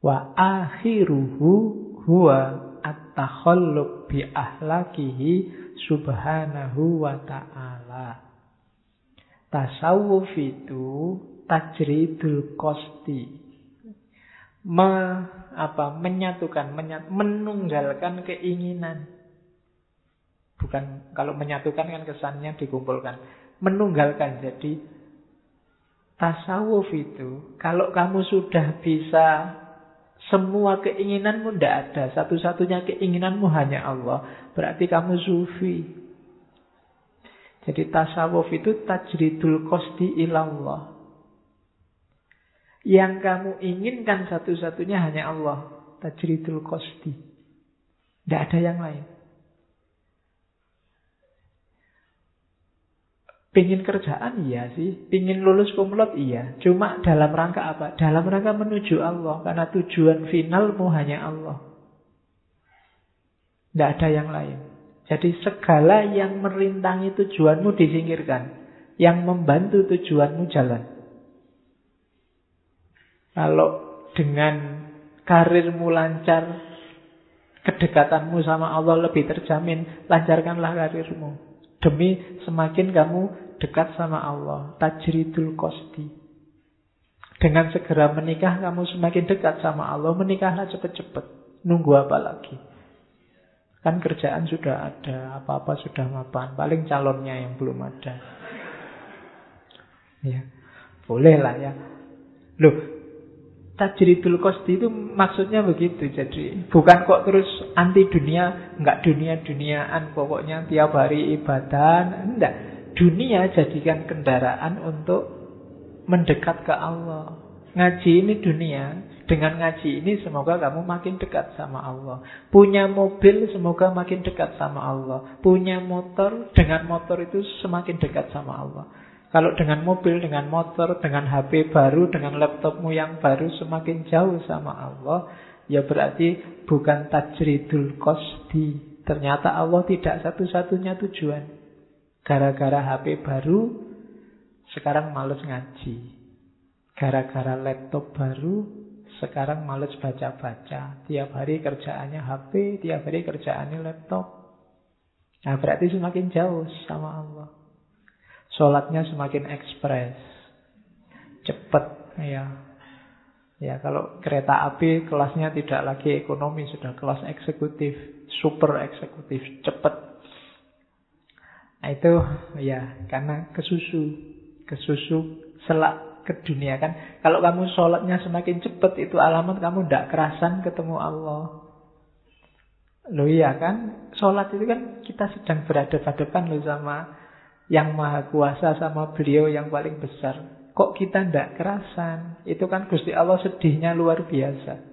wa akhiruhu huwa at-takhalluq bi ahlakihi subhanahu wa ta'ala. Tasawuf itu tajridul kosti. Me, apa menyatukan menyat, menunggalkan keinginan. Bukan kalau menyatukan kan kesannya dikumpulkan. Menunggalkan jadi Tasawuf itu, kalau kamu sudah bisa semua keinginanmu tidak ada, satu-satunya keinginanmu hanya Allah, berarti kamu sufi. Jadi tasawuf itu tajridul kosti ilallah. Yang kamu inginkan satu-satunya hanya Allah. Tajridul kosti. Tidak ada yang lain. Pingin kerjaan iya sih, pingin lulus kumlot iya. Cuma dalam rangka apa? Dalam rangka menuju Allah. Karena tujuan finalmu hanya Allah. Tidak ada yang lain. Jadi segala yang merintangi tujuanmu disingkirkan. Yang membantu tujuanmu jalan. Kalau dengan karirmu lancar, kedekatanmu sama Allah lebih terjamin, lancarkanlah karirmu. Demi semakin kamu dekat sama Allah. Tajridul kosti. Dengan segera menikah kamu semakin dekat sama Allah. Menikahlah cepet-cepet. Nunggu apa lagi? Kan kerjaan sudah ada. Apa-apa sudah mapan. Paling calonnya yang belum ada. Ya, boleh lah ya. Loh, Tajridul kosti itu maksudnya begitu. Jadi bukan kok terus anti dunia, enggak dunia-duniaan, pokoknya tiap hari ibadah, enggak. Dunia jadikan kendaraan untuk mendekat ke Allah. Ngaji ini dunia, dengan ngaji ini semoga kamu makin dekat sama Allah. Punya mobil semoga makin dekat sama Allah. Punya motor, dengan motor itu semakin dekat sama Allah. Kalau dengan mobil, dengan motor, dengan HP baru, dengan laptopmu yang baru semakin jauh sama Allah, ya berarti bukan tajridul kosti. Ternyata Allah tidak satu-satunya tujuan. Gara-gara HP baru, sekarang males ngaji. Gara-gara laptop baru, sekarang males baca-baca. Tiap hari kerjaannya HP, tiap hari kerjaannya laptop. Nah berarti semakin jauh sama Allah. Sholatnya semakin ekspres. Cepat ya. Ya, kalau kereta api kelasnya tidak lagi ekonomi, sudah kelas eksekutif, super eksekutif, cepat. Nah itu ya karena kesusu, kesusu selak ke dunia kan. Kalau kamu sholatnya semakin cepat itu alamat kamu tidak kerasan ketemu Allah. Loh iya kan, sholat itu kan kita sedang berhadapan-hadapan loh sama yang maha kuasa sama beliau yang paling besar. Kok kita tidak kerasan? Itu kan Gusti Allah sedihnya luar biasa.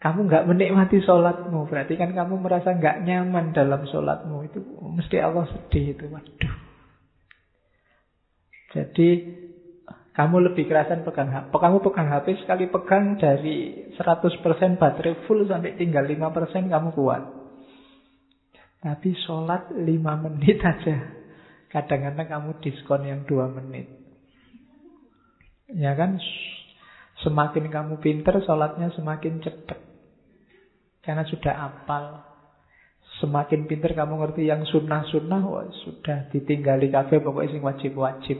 Kamu nggak menikmati sholatmu, berarti kan kamu merasa nggak nyaman dalam sholatmu. Itu mesti Allah sedih itu. Waduh. Jadi kamu lebih kerasan pegang HP. Kamu pegang HP sekali pegang dari 100% baterai full sampai tinggal 5% kamu kuat. Tapi sholat 5 menit aja Kadang-kadang kamu diskon yang dua menit. Ya kan? Semakin kamu pinter, sholatnya semakin cepat. Karena sudah apal. Semakin pinter kamu ngerti yang sunnah-sunnah, sudah ditinggali kafe pokoknya sing wajib-wajib.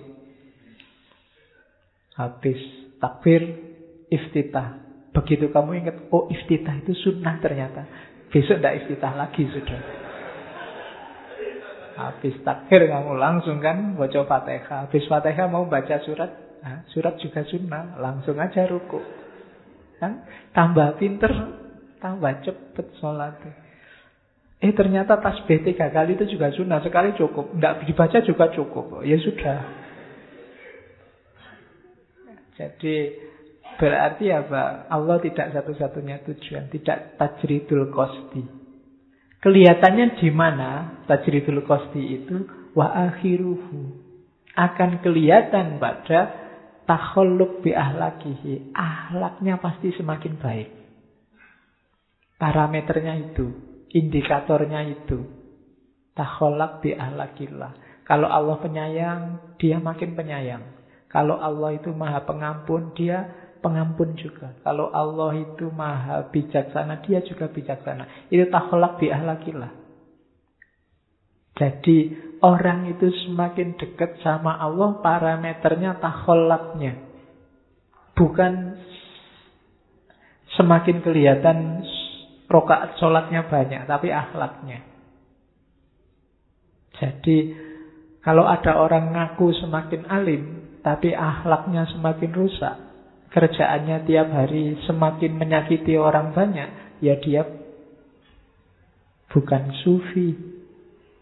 Habis takbir, iftitah. Begitu kamu ingat, oh iftitah itu sunnah ternyata. Besok tidak iftitah lagi sudah. Habis takbir kamu langsung kan baca fatihah. Habis fatihah mau baca surat. Nah, surat juga sunnah. Langsung aja ruku. Kan? Tambah pinter, tambah cepet sholat. Eh ternyata tasbih tiga kali itu juga sunnah. Sekali cukup. Tidak dibaca juga cukup. Ya sudah. Jadi berarti apa? Allah tidak satu-satunya tujuan. Tidak tajridul kosti. Kelihatannya di mana tajridul kosti itu wa akhiruhu akan kelihatan pada takhalluk bi ahlakihi. Ahlaknya pasti semakin baik. Parameternya itu, indikatornya itu. Takhallak bi ahlakillah. Kalau Allah penyayang, dia makin penyayang. Kalau Allah itu maha pengampun, dia pengampun juga. Kalau Allah itu maha bijaksana, dia juga bijaksana. Itu taholak bi ahlakillah. Jadi orang itu semakin dekat sama Allah parameternya taholaknya. Bukan semakin kelihatan rokaat sholatnya banyak, tapi akhlaknya. Jadi kalau ada orang ngaku semakin alim, tapi akhlaknya semakin rusak, kerjaannya tiap hari semakin menyakiti orang banyak, ya dia bukan sufi,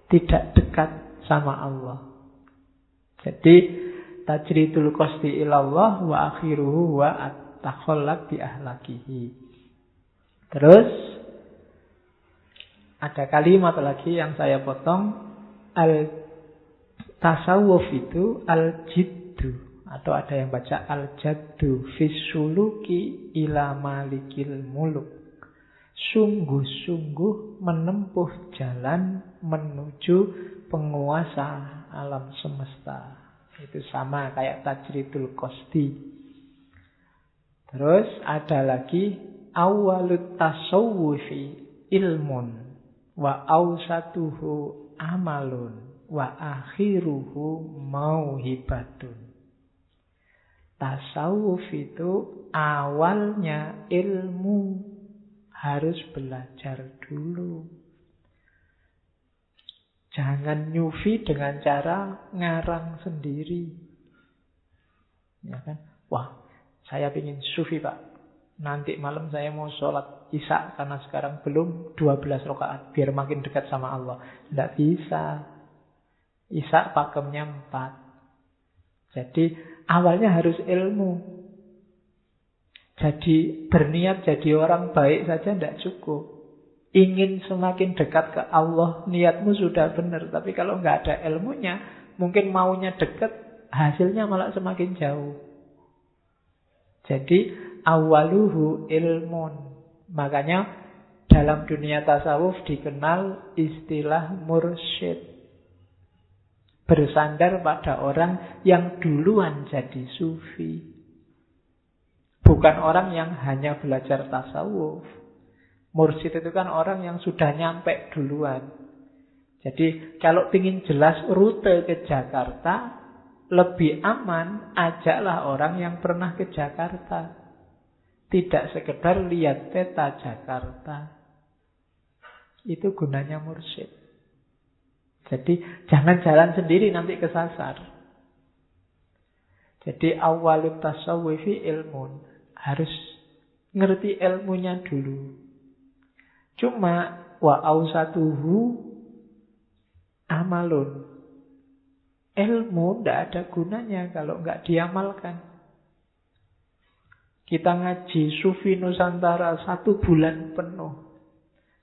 tidak dekat sama Allah. Jadi tajridul kosti ilallah wa akhiruhu wa at-takhallaq bi ahlakihi. Terus ada kalimat lagi yang saya potong al tasawuf itu al jiddu atau ada yang baca al-jaddu fisuluki ila malikil muluk. Sungguh-sungguh menempuh jalan menuju penguasa alam semesta. Itu sama kayak tajridul kosti. Terus ada lagi awalut tasawufi ilmun wa ausatuhu amalun wa akhiruhu mauhibatun. Tasawuf itu awalnya ilmu harus belajar dulu. Jangan nyufi dengan cara ngarang sendiri. Ya kan? Wah, saya ingin sufi pak. Nanti malam saya mau sholat isya karena sekarang belum 12 rakaat biar makin dekat sama Allah. Tidak bisa. Isya pakemnya 4. Jadi Awalnya harus ilmu. Jadi berniat jadi orang baik saja tidak cukup. Ingin semakin dekat ke Allah, niatmu sudah benar. Tapi kalau nggak ada ilmunya, mungkin maunya dekat, hasilnya malah semakin jauh. Jadi awaluhu ilmun. Makanya dalam dunia tasawuf dikenal istilah mursyid bersandar pada orang yang duluan jadi sufi. Bukan orang yang hanya belajar tasawuf. Mursyid itu kan orang yang sudah nyampe duluan. Jadi kalau ingin jelas rute ke Jakarta, lebih aman, ajaklah orang yang pernah ke Jakarta. Tidak sekedar lihat peta Jakarta. Itu gunanya mursyid. Jadi jangan jalan sendiri nanti kesasar. Jadi awalut tasawufi ilmun. Harus ngerti ilmunya dulu. Cuma wa ausatuhu amalun. Ilmu tidak ada gunanya kalau nggak diamalkan. Kita ngaji Sufi Nusantara satu bulan penuh.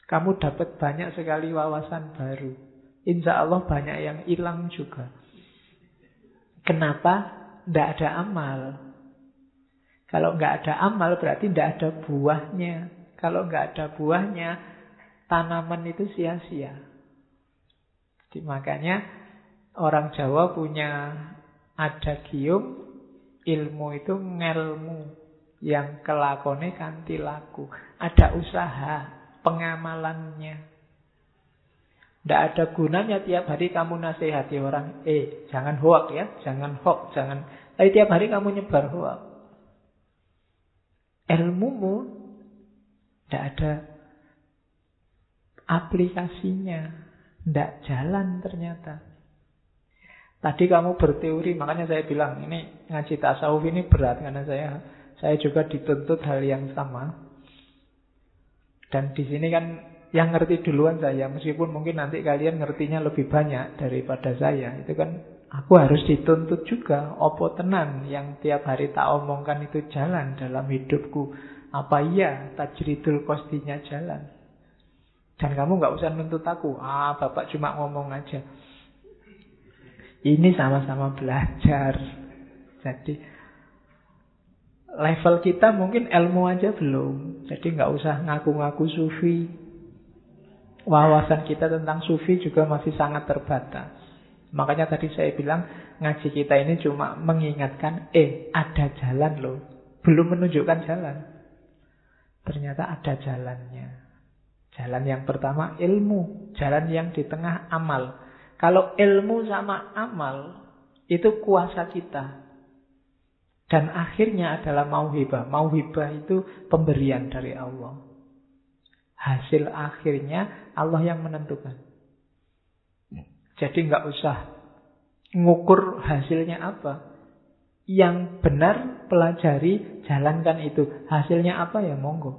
Kamu dapat banyak sekali wawasan baru. Insya Allah banyak yang hilang juga. Kenapa? Tidak ada amal. Kalau nggak ada amal berarti tidak ada buahnya. Kalau nggak ada buahnya, tanaman itu sia-sia. Jadi makanya Orang Jawa punya ada gium ilmu itu ngelmu yang kelakone kanti laku. Ada usaha pengamalannya. Tidak ada gunanya tiap hari kamu nasihati orang, eh jangan hoak ya, jangan hoak, jangan. Tapi tiap hari kamu nyebar hoak. Ilmumu tidak ada aplikasinya, tidak jalan ternyata. Tadi kamu berteori, makanya saya bilang ini ngaji tasawuf ini berat karena saya saya juga dituntut hal yang sama. Dan di sini kan yang ngerti duluan saya, meskipun mungkin nanti kalian ngertinya lebih banyak daripada saya. Itu kan aku harus dituntut juga. Opo tenan yang tiap hari tak omongkan itu jalan dalam hidupku. Apa iya tajridul kostinya jalan? Dan kamu nggak usah nuntut aku. Ah, bapak cuma ngomong aja. Ini sama-sama belajar. Jadi level kita mungkin ilmu aja belum. Jadi nggak usah ngaku-ngaku sufi. Wawasan kita tentang sufi juga masih sangat terbatas. Makanya tadi saya bilang ngaji kita ini cuma mengingatkan, eh ada jalan loh. Belum menunjukkan jalan. Ternyata ada jalannya. Jalan yang pertama ilmu. Jalan yang di tengah amal. Kalau ilmu sama amal itu kuasa kita. Dan akhirnya adalah mauhibah. Mauhibah itu pemberian dari Allah. Hasil akhirnya Allah yang menentukan. Jadi nggak usah ngukur hasilnya apa. Yang benar pelajari, jalankan itu. Hasilnya apa ya monggo.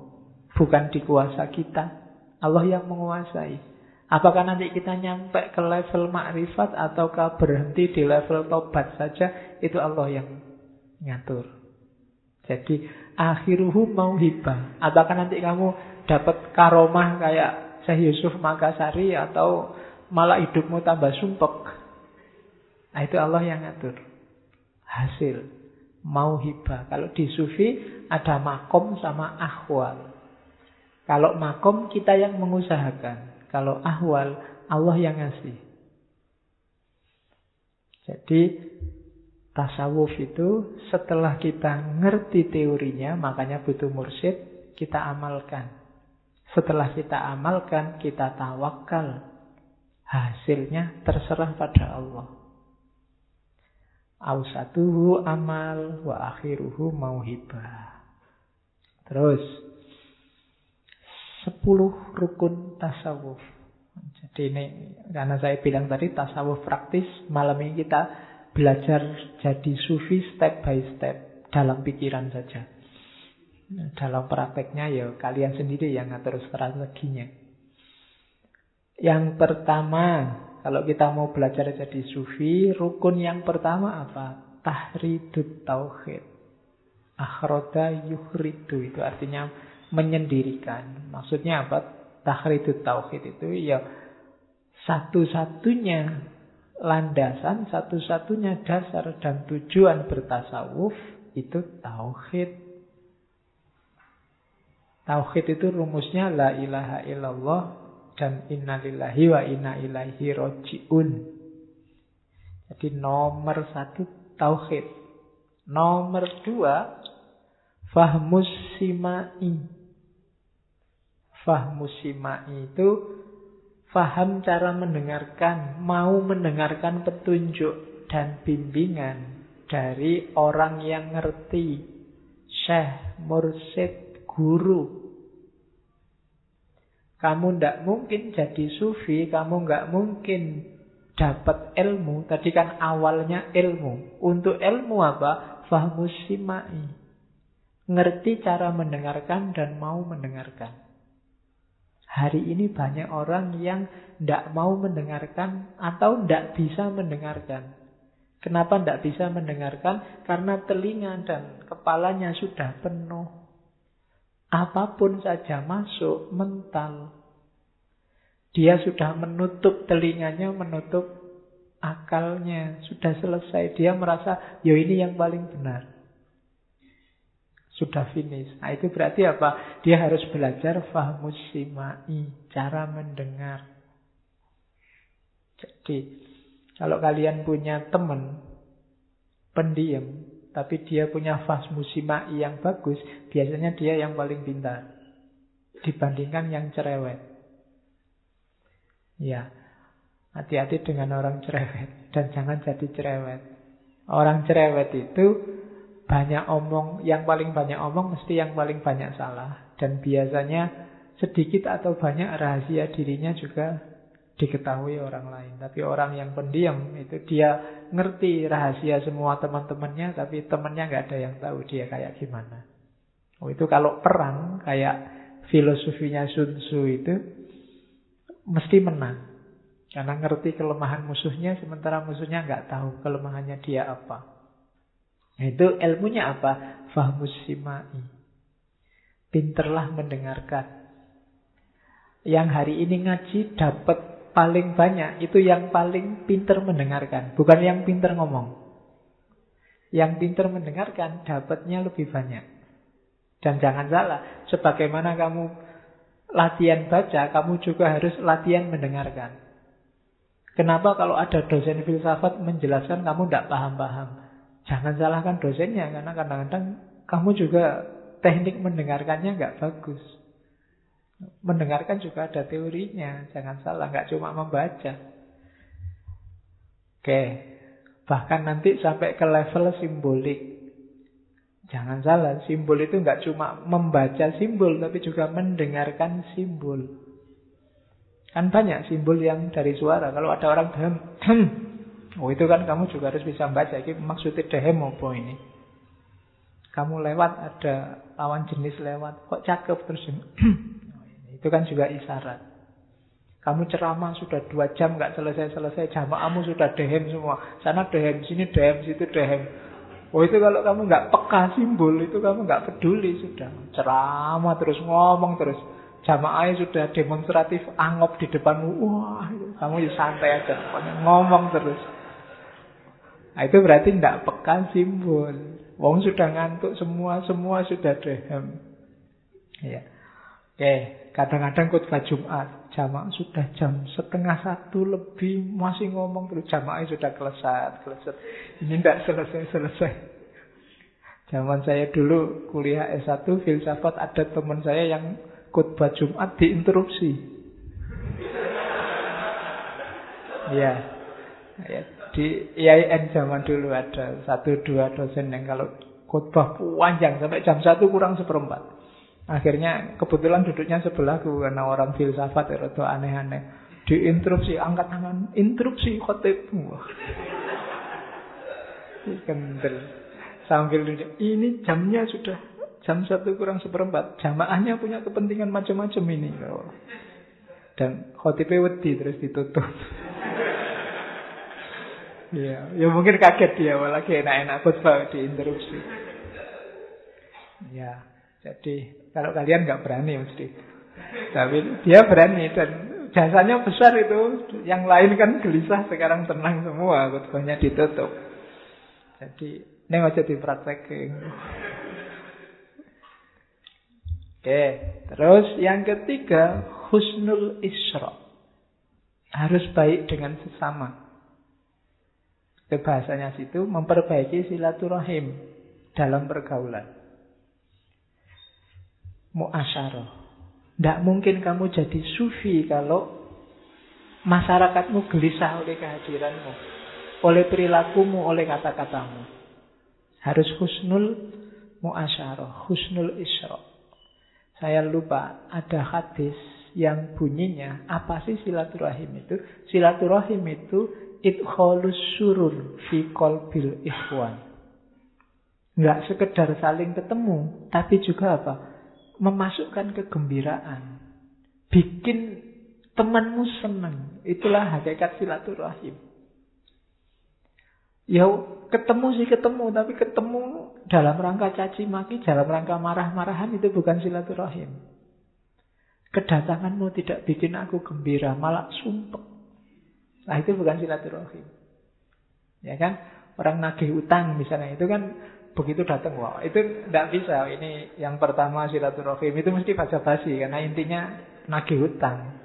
Bukan di kuasa kita. Allah yang menguasai. Apakah nanti kita nyampe ke level makrifat ataukah berhenti di level tobat saja, itu Allah yang ngatur. Jadi akhiruhu mau hibah. Apakah nanti kamu dapat karomah kayak Syekh Yusuf Makassari atau malah hidupmu tambah sumpek. Nah itu Allah yang ngatur. Hasil mau hibah. Kalau di sufi ada makom sama ahwal. Kalau makom kita yang mengusahakan. Kalau ahwal, Allah yang ngasih. Jadi tasawuf itu setelah kita ngerti teorinya, makanya butuh mursyid, kita amalkan. Setelah kita amalkan, kita tawakal. Hasilnya terserah pada Allah. Ausatuhu amal wa akhiruhu mauhibah. Terus Sepuluh rukun tasawuf. Jadi ini karena saya bilang tadi tasawuf praktis, malam ini kita belajar jadi sufi step by step dalam pikiran saja. Dalam prakteknya ya kalian sendiri yang ngatur strateginya. Yang pertama, kalau kita mau belajar jadi sufi, rukun yang pertama apa? Tahridut tauhid. Akhroda yuhridu itu artinya menyendirikan. Maksudnya apa? Tahridut tauhid itu ya satu-satunya landasan, satu-satunya dasar dan tujuan bertasawuf itu tauhid. Tauhid itu rumusnya la ilaha illallah dan innalillahi wa inna ilaihi roji'un. Jadi nomor satu tauhid. Nomor dua fahmus simai. Fahmu simai itu faham cara mendengarkan, mau mendengarkan petunjuk. dan bimbingan dari orang yang ngerti, syekh, mursid, guru. Kamu tidak mungkin jadi sufi, kamu nggak mungkin dapat ilmu. Tadi kan awalnya ilmu. Untuk ilmu apa? Fahmus simai. Ngerti cara mendengarkan dan mau mendengarkan. Hari ini banyak orang yang tidak mau mendengarkan atau tidak bisa mendengarkan. Kenapa tidak bisa mendengarkan? Karena telinga dan kepalanya sudah penuh. Apa pun saja masuk mental. Dia sudah menutup telinganya, menutup akalnya. Sudah selesai. Dia merasa, yo ini yang paling benar. Sudah finish. Nah itu berarti apa? Dia harus belajar fahmus simai. Cara mendengar. Jadi kalau kalian punya teman pendiam, tapi dia punya fas musimai yang bagus, biasanya dia yang paling pintar dibandingkan yang cerewet. Ya, hati-hati dengan orang cerewet dan jangan jadi cerewet. Orang cerewet itu banyak omong, yang paling banyak omong mesti yang paling banyak salah dan biasanya sedikit atau banyak rahasia dirinya juga diketahui orang lain. Tapi orang yang pendiam itu dia ngerti rahasia semua teman-temannya, tapi temannya nggak ada yang tahu dia kayak gimana. Oh itu kalau perang kayak filosofinya Sun Tzu itu mesti menang. Karena ngerti kelemahan musuhnya, sementara musuhnya nggak tahu kelemahannya dia apa. Nah, itu ilmunya apa? Fahmus simai. Pinterlah mendengarkan. Yang hari ini ngaji dapat paling banyak itu yang paling pinter mendengarkan, bukan yang pinter ngomong. Yang pinter mendengarkan dapatnya lebih banyak. Dan jangan salah, sebagaimana kamu latihan baca, kamu juga harus latihan mendengarkan. Kenapa kalau ada dosen filsafat menjelaskan kamu tidak paham-paham? Jangan salahkan dosennya, karena kadang-kadang kamu juga teknik mendengarkannya nggak bagus. Mendengarkan juga ada teorinya, jangan salah, nggak cuma membaca. Oke, bahkan nanti sampai ke level simbolik. Jangan salah, simbol itu nggak cuma membaca simbol, tapi juga mendengarkan simbol. Kan banyak simbol yang dari suara. Kalau ada orang dahem, oh itu kan kamu juga harus bisa membaca. Ini maksudnya dehem apa ini? Kamu lewat, ada lawan jenis lewat. Kok cakep terus <clears throat> Itu kan juga isyarat. Kamu ceramah sudah dua jam nggak selesai-selesai, jamaahmu sudah dehem semua. Sana dehem, sini dehem, situ dehem. Oh itu kalau kamu nggak peka simbol itu kamu nggak peduli sudah. Ceramah terus ngomong terus. Jamaahnya sudah demonstratif angop di depanmu wah kamu ya santai aja pokoknya ngomong terus. Nah, itu berarti nggak peka simbol. Wong sudah ngantuk semua semua sudah dehem. Ya oke Kadang-kadang khutbah Jumat, jamaah sudah jam setengah satu lebih masih ngomong terus jamaahnya sudah kelesat, kelesat. Ini tidak selesai-selesai. Zaman saya dulu kuliah S1 filsafat ada teman saya yang khutbah Jumat diinterupsi. Ya. ya. Di IAIN zaman dulu ada satu dua dosen yang kalau khutbah panjang sampai jam satu kurang seperempat. Akhirnya kebetulan duduknya sebelahku karena orang filsafat itu aneh-aneh. Diinterupsi, angkat tangan, interupsi khotib. Kendel. Sambil duduk, ini jamnya sudah jam satu kurang seperempat. Jamaahnya punya kepentingan macam-macam ini. Dan khotibnya wedi terus ditutup. <laughs> Ya, ya mungkin kaget dia, lagi enak-enak khutbah diinterupsi. Ya, jadi kalau kalian nggak berani mesti. Tapi dia berani dan jasanya besar itu. Yang lain kan gelisah sekarang tenang semua. Khutbahnya ditutup. Jadi ini aja dipraktekin. Oke, terus yang ketiga husnul isra. Harus baik dengan sesama. Kebahasanya situ memperbaiki silaturahim dalam pergaulan muasyarah. Tidak mungkin kamu jadi sufi kalau masyarakatmu gelisah oleh kehadiranmu. oleh perilakumu, oleh kata-katamu. Harus husnul muasyarah, husnul isra. Saya lupa ada hadis yang bunyinya apa sih silaturahim itu? Silaturahim itu idkhalus surur fi qalbil ikhwan. Enggak sekedar saling ketemu, tapi juga apa? Memasukkan kegembiraan. Bikin temanmu senang. Itulah hakikat silaturahim. Ya ketemu sih ketemu, tapi ketemu dalam rangka caci maki, dalam rangka marah-marahan itu bukan silaturahim. Kedatanganmu tidak bikin aku gembira, malah sumpah. Nah itu bukan silaturahim. Ya kan? Orang nagih utang misalnya, itu kan begitu datang, wah itu tidak bisa. Ini yang pertama silaturahim, itu mesti baca basi, karena intinya nagih utang.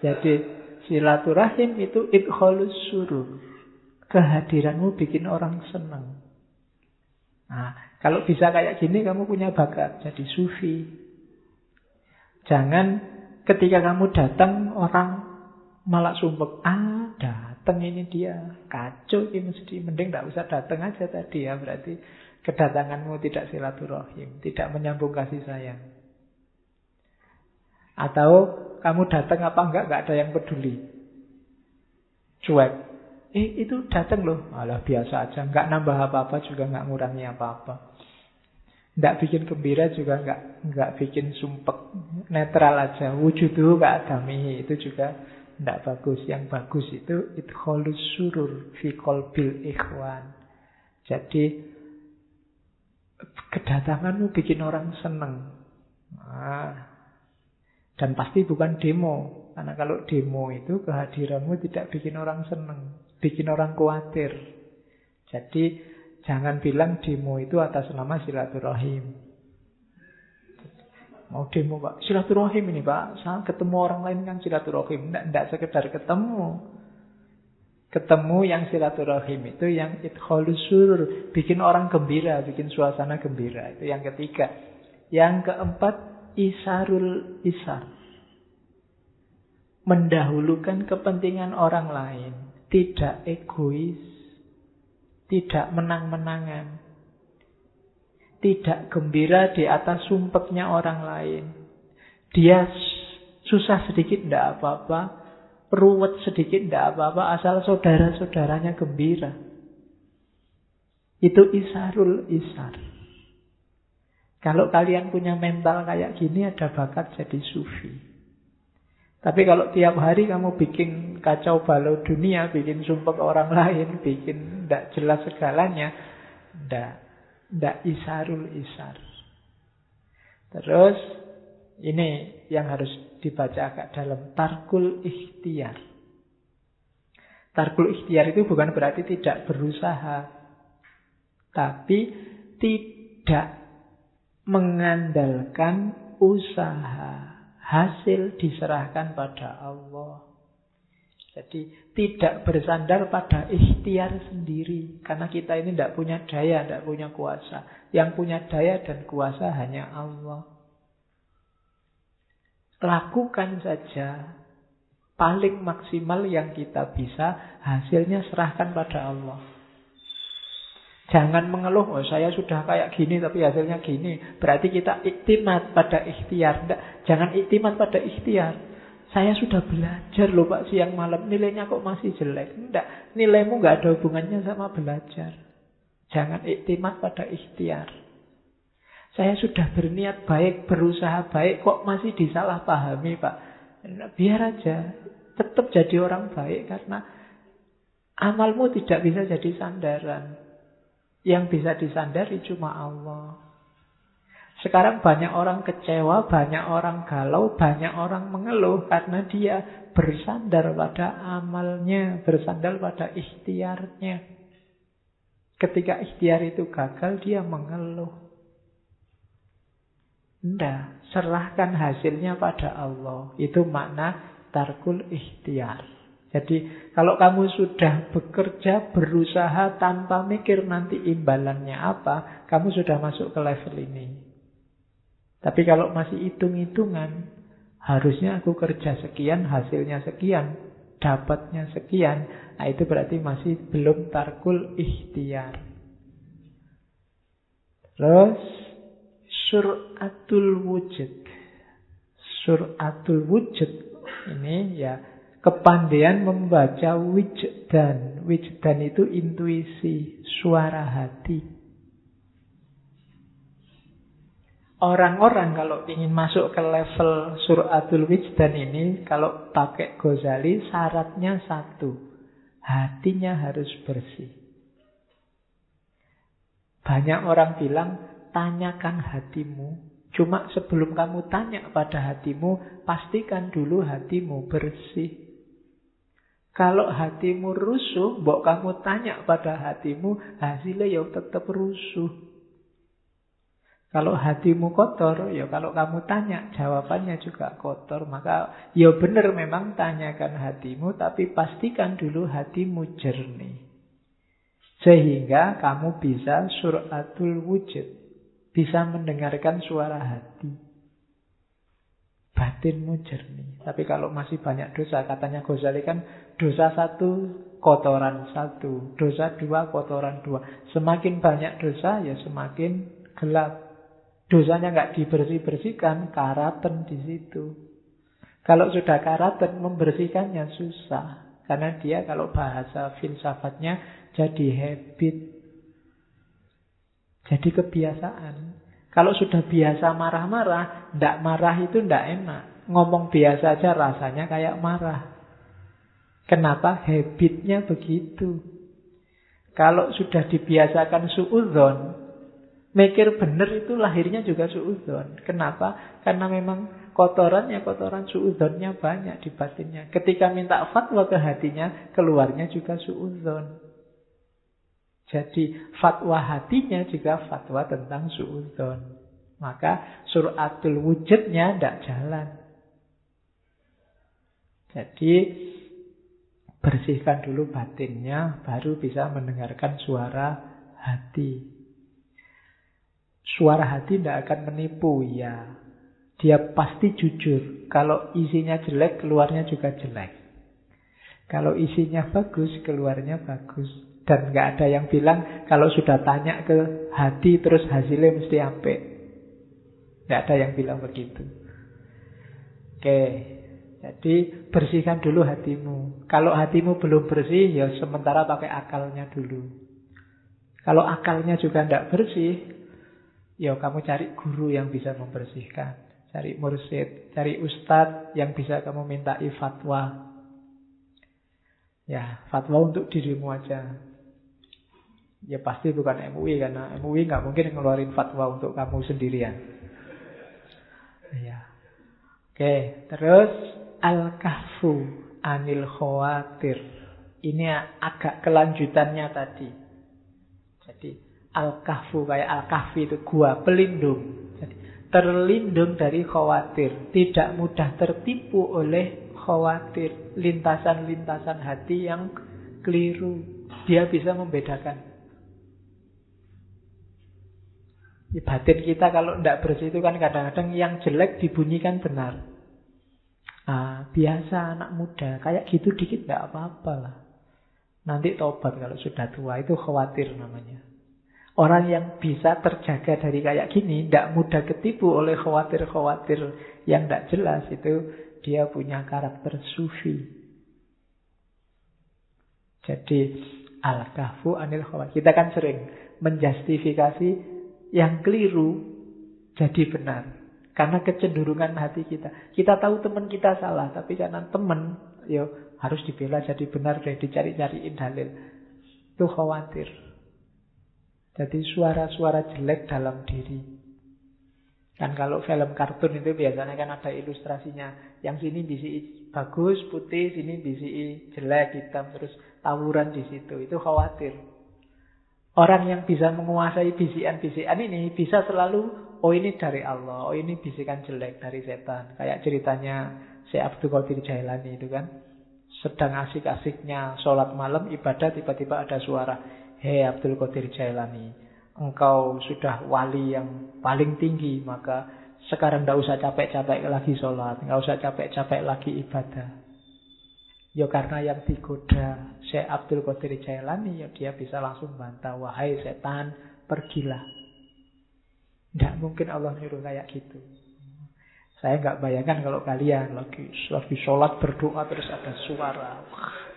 Jadi silaturahim itu idkhalus surur. Kehadiranmu bikin orang senang. Nah, kalau bisa kayak gini kamu punya bakat jadi sufi. Jangan ketika kamu datang orang malah sumpek. Ah, datang ini dia. Kacau ini mesti. Mending tidak usah datang aja tadi ya. Berarti kedatanganmu tidak silaturahim. Tidak menyambung kasih sayang. Atau kamu datang apa enggak, enggak ada yang peduli. Cuek. Eh itu datang loh. Alah biasa aja. Nggak nambah apa-apa juga nggak ngurangi apa-apa. Nggak bikin gembira juga nggak nggak bikin sumpek. Netral aja. Wujud itu nggak adami. Itu juga nggak bagus. Yang bagus itu itu holus surur fi kolbil ikhwan. Jadi kedatanganmu bikin orang seneng. Nah, dan pasti bukan demo. Karena kalau demo itu kehadiranmu tidak bikin orang seneng bikin orang khawatir. Jadi jangan bilang demo itu atas nama silaturahim. Mau demo pak, silaturahim ini pak, saya ketemu orang lain kan silaturahim, tidak, tidak sekedar ketemu. Ketemu yang silaturahim itu yang itholusur, bikin orang gembira, bikin suasana gembira. Itu yang ketiga. Yang keempat, isarul isar. Mendahulukan kepentingan orang lain tidak egois, tidak menang-menangan, tidak gembira di atas sumpeknya orang lain. Dia susah sedikit tidak apa-apa, ruwet sedikit tidak apa-apa, asal saudara-saudaranya gembira. Itu isarul isar. Kalau kalian punya mental kayak gini, ada bakat jadi sufi. Tapi kalau tiap hari kamu bikin kacau balau dunia, bikin sumpah orang lain, bikin tidak jelas segalanya, tidak, tidak isarul isar. Terus ini yang harus dibaca agak dalam tarkul ikhtiar. Tarkul ikhtiar itu bukan berarti tidak berusaha, tapi tidak mengandalkan usaha hasil diserahkan pada Allah. Jadi tidak bersandar pada ikhtiar sendiri. Karena kita ini tidak punya daya, tidak punya kuasa. Yang punya daya dan kuasa hanya Allah. Lakukan saja. Paling maksimal yang kita bisa, hasilnya serahkan pada Allah. Jangan mengeluh, oh saya sudah kayak gini tapi hasilnya gini. Berarti kita iktimat pada ikhtiar. Jangan iktimat pada ikhtiar. Saya sudah belajar loh Pak siang malam, nilainya kok masih jelek. Enggak, nilaimu nggak ada hubungannya sama belajar. Jangan iktimat pada ikhtiar. Saya sudah berniat baik, berusaha baik, kok masih disalahpahami Pak. Biar aja, tetap jadi orang baik karena amalmu tidak bisa jadi sandaran. Yang bisa disandari cuma Allah. Sekarang banyak orang kecewa, banyak orang galau, banyak orang mengeluh karena dia bersandar pada amalnya, bersandar pada ikhtiarnya. Ketika ikhtiar itu gagal, dia mengeluh. Tidak, serahkan hasilnya pada Allah. Itu makna tarkul ikhtiar. Jadi kalau kamu sudah bekerja, berusaha tanpa mikir nanti imbalannya apa, kamu sudah masuk ke level ini. Tapi kalau masih hitung-hitungan, harusnya aku kerja sekian, hasilnya sekian. dapatnya sekian, nah itu berarti masih belum tarkul ikhtiar. Terus suratul wujud. Suratul wujud ini ya kepandaian membaca wijdan. Wijdan itu intuisi, suara hati. Orang-orang kalau ingin masuk ke level suratul wijdan ini, kalau pakai Ghazali syaratnya satu. Hatinya harus bersih. Banyak orang bilang, tanyakan hatimu. Cuma sebelum kamu tanya pada hatimu, pastikan dulu hatimu bersih. Kalau hatimu rusuh, mbok kamu tanya pada hatimu, hasilnya ya tetap rusuh. Kalau hatimu kotor, ya kalau kamu tanya, jawabannya juga kotor. Maka ya benar memang tanyakan hatimu, tapi pastikan dulu hatimu jernih. Sehingga kamu bisa suratul wujud. Bisa mendengarkan suara hati. Batinmu jernih. Tapi kalau masih banyak dosa, katanya Ghazali kan dosa satu, kotoran satu. Dosa dua, kotoran dua. Semakin banyak dosa, ya semakin gelap dosanya nggak dibersih-bersihkan, karaten di situ. Kalau sudah karaten, membersihkannya susah. Karena dia kalau bahasa filsafatnya jadi habit. Jadi kebiasaan. Kalau sudah biasa marah-marah, ndak marah itu ndak enak. Ngomong biasa aja rasanya kayak marah. Kenapa? Habitnya begitu. Kalau sudah dibiasakan suudzon, Mikir benar itu lahirnya juga suudon. Kenapa? Karena memang kotorannya kotoran suudonnya banyak di batinnya. Ketika minta fatwa ke hatinya, keluarnya juga suudon. Jadi fatwa hatinya juga fatwa tentang suudon. Maka suratul wujudnya tidak jalan. Jadi bersihkan dulu batinnya, baru bisa mendengarkan suara hati. Suara hati tidak akan menipu, ya. Dia pasti jujur. Kalau isinya jelek, keluarnya juga jelek. Kalau isinya bagus, keluarnya bagus. Dan nggak ada yang bilang kalau sudah tanya ke hati terus hasilnya mesti ampe. Nggak ada yang bilang begitu. Oke, jadi bersihkan dulu hatimu. Kalau hatimu belum bersih, ya sementara pakai akalnya dulu. Kalau akalnya juga tidak bersih, Ya kamu cari guru yang bisa membersihkan. Cari mursid, cari ustadz yang bisa kamu mintai fatwa. Ya, fatwa untuk dirimu aja. Ya pasti bukan MUI karena MUI nggak mungkin ngeluarin fatwa untuk kamu sendirian. Ya. Oke, terus al-kahfu anil khawatir. Ini agak kelanjutannya tadi. Jadi Al-Kahfu kayak Al-Kahfi itu gua pelindung. Jadi, terlindung dari khawatir, tidak mudah tertipu oleh khawatir, lintasan-lintasan hati yang keliru. Dia bisa membedakan. Ya, batin kita kalau tidak bersih itu kan kadang-kadang yang jelek dibunyikan benar. Ah, biasa anak muda, kayak gitu dikit tidak apa-apa lah. Nanti tobat kalau sudah tua, itu khawatir namanya. Orang yang bisa terjaga dari kayak gini, tidak mudah ketipu oleh khawatir-khawatir yang tidak jelas itu dia punya karakter sufi. Jadi al-kahfu anil khawatir. Kita kan sering menjustifikasi yang keliru jadi benar. Karena kecenderungan hati kita. Kita tahu teman kita salah, tapi karena teman, yo harus dibela jadi benar deh, dicari-cariin dalil. Itu khawatir. Jadi suara-suara jelek dalam diri. Kan kalau film kartun itu biasanya kan ada ilustrasinya. Yang sini bisi bagus, putih, sini bisi jelek, hitam, terus tawuran di situ. Itu khawatir. Orang yang bisa menguasai bisian-bisian ini bisa selalu, oh ini dari Allah, oh ini bisikan jelek dari setan. Kayak ceritanya si Abdul Qadir Jailani itu kan. Sedang asik-asiknya sholat malam, ibadah, tiba-tiba ada suara. Hei Abdul Qadir Jailani, engkau sudah wali yang paling tinggi, maka sekarang tidak usah capek-capek lagi sholat, nggak usah capek-capek lagi ibadah. Ya karena yang digoda Syekh Abdul Qadir Jailani ya dia bisa langsung bantah wahai setan pergilah. Tidak mungkin Allah nyuruh kayak gitu. Saya nggak bayangkan kalau kalian lagi lagi sholat berdoa terus ada suara. Wah,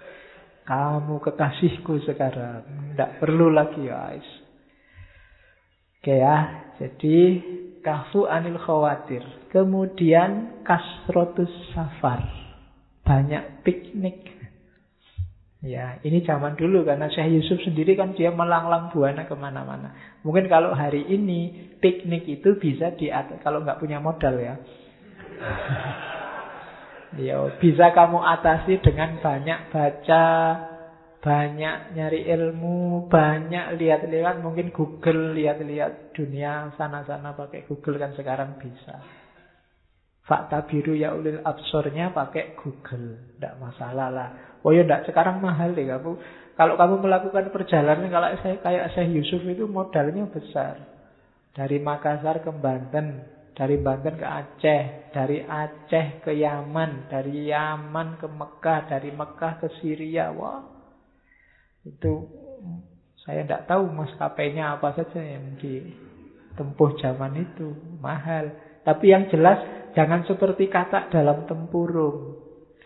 kamu kekasihku sekarang. Tidak perlu lagi guys. Oke ya, jadi kafu anil khawatir. Kemudian kasrotus safar banyak piknik. Ya, ini zaman dulu karena Syekh Yusuf sendiri kan dia melanglang buana ke mana-mana. Mungkin kalau hari ini piknik itu bisa diatur kalau nggak punya modal ya. Ya, bisa kamu atasi dengan banyak baca, banyak nyari ilmu, banyak lihat-lihat mungkin Google lihat-lihat dunia sana-sana pakai Google kan sekarang bisa. Fakta biru ya ulil absornya pakai Google. Tidak masalah lah. Oh ya tidak, sekarang mahal deh kamu. Kalau kamu melakukan perjalanan, kalau saya kayak saya Yusuf itu modalnya besar. Dari Makassar ke Banten, dari Banten ke Aceh, dari Aceh ke Yaman, dari Yaman ke Mekah, dari Mekah ke Syria. Wah, itu saya tidak tahu maskapainya apa saja yang ditempuh zaman itu. Mahal. Tapi yang jelas Jangan seperti kata dalam tempurung.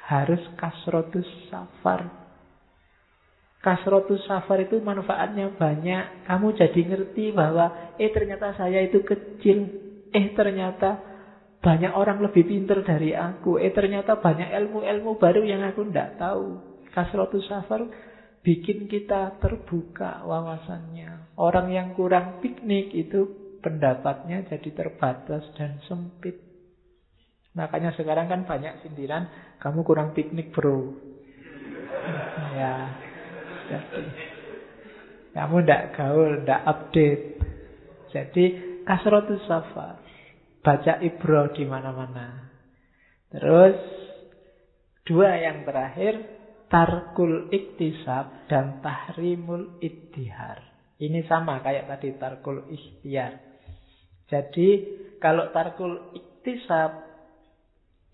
Harus kasrotus safar. Kasrotus safar itu manfaatnya banyak. Kamu jadi ngerti bahwa, eh ternyata saya itu kecil. Eh ternyata banyak orang lebih pintar dari aku. Eh ternyata banyak ilmu-ilmu baru yang aku tidak tahu. Kasrotus safar bikin kita terbuka wawasannya. Orang yang kurang piknik itu pendapatnya jadi terbatas dan sempit. Makanya sekarang kan banyak sindiran, kamu kurang piknik bro. <laughs> ya, jadi kamu tidak gaul, tidak update. Jadi kasrotus safar, baca ibro di mana-mana. Terus dua yang terakhir tarkul iktisab dan tahrimul ittihar. Ini sama kayak tadi tarkul ikhtiar. Jadi kalau tarkul iktisab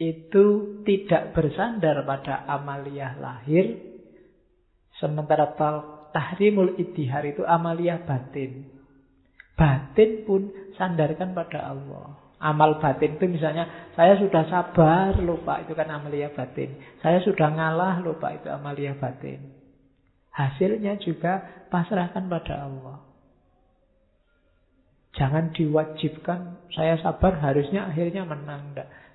itu tidak bersandar pada amaliyah lahir sementara tahrimul idihar itu amaliyah batin batin pun sandarkan pada Allah. Amal batin itu misalnya saya sudah sabar lupa itu kan amaliyah batin. Saya sudah ngalah lupa itu amaliyah batin. Hasilnya juga pasrahkan pada Allah. Jangan diwajibkan saya sabar harusnya akhirnya menang.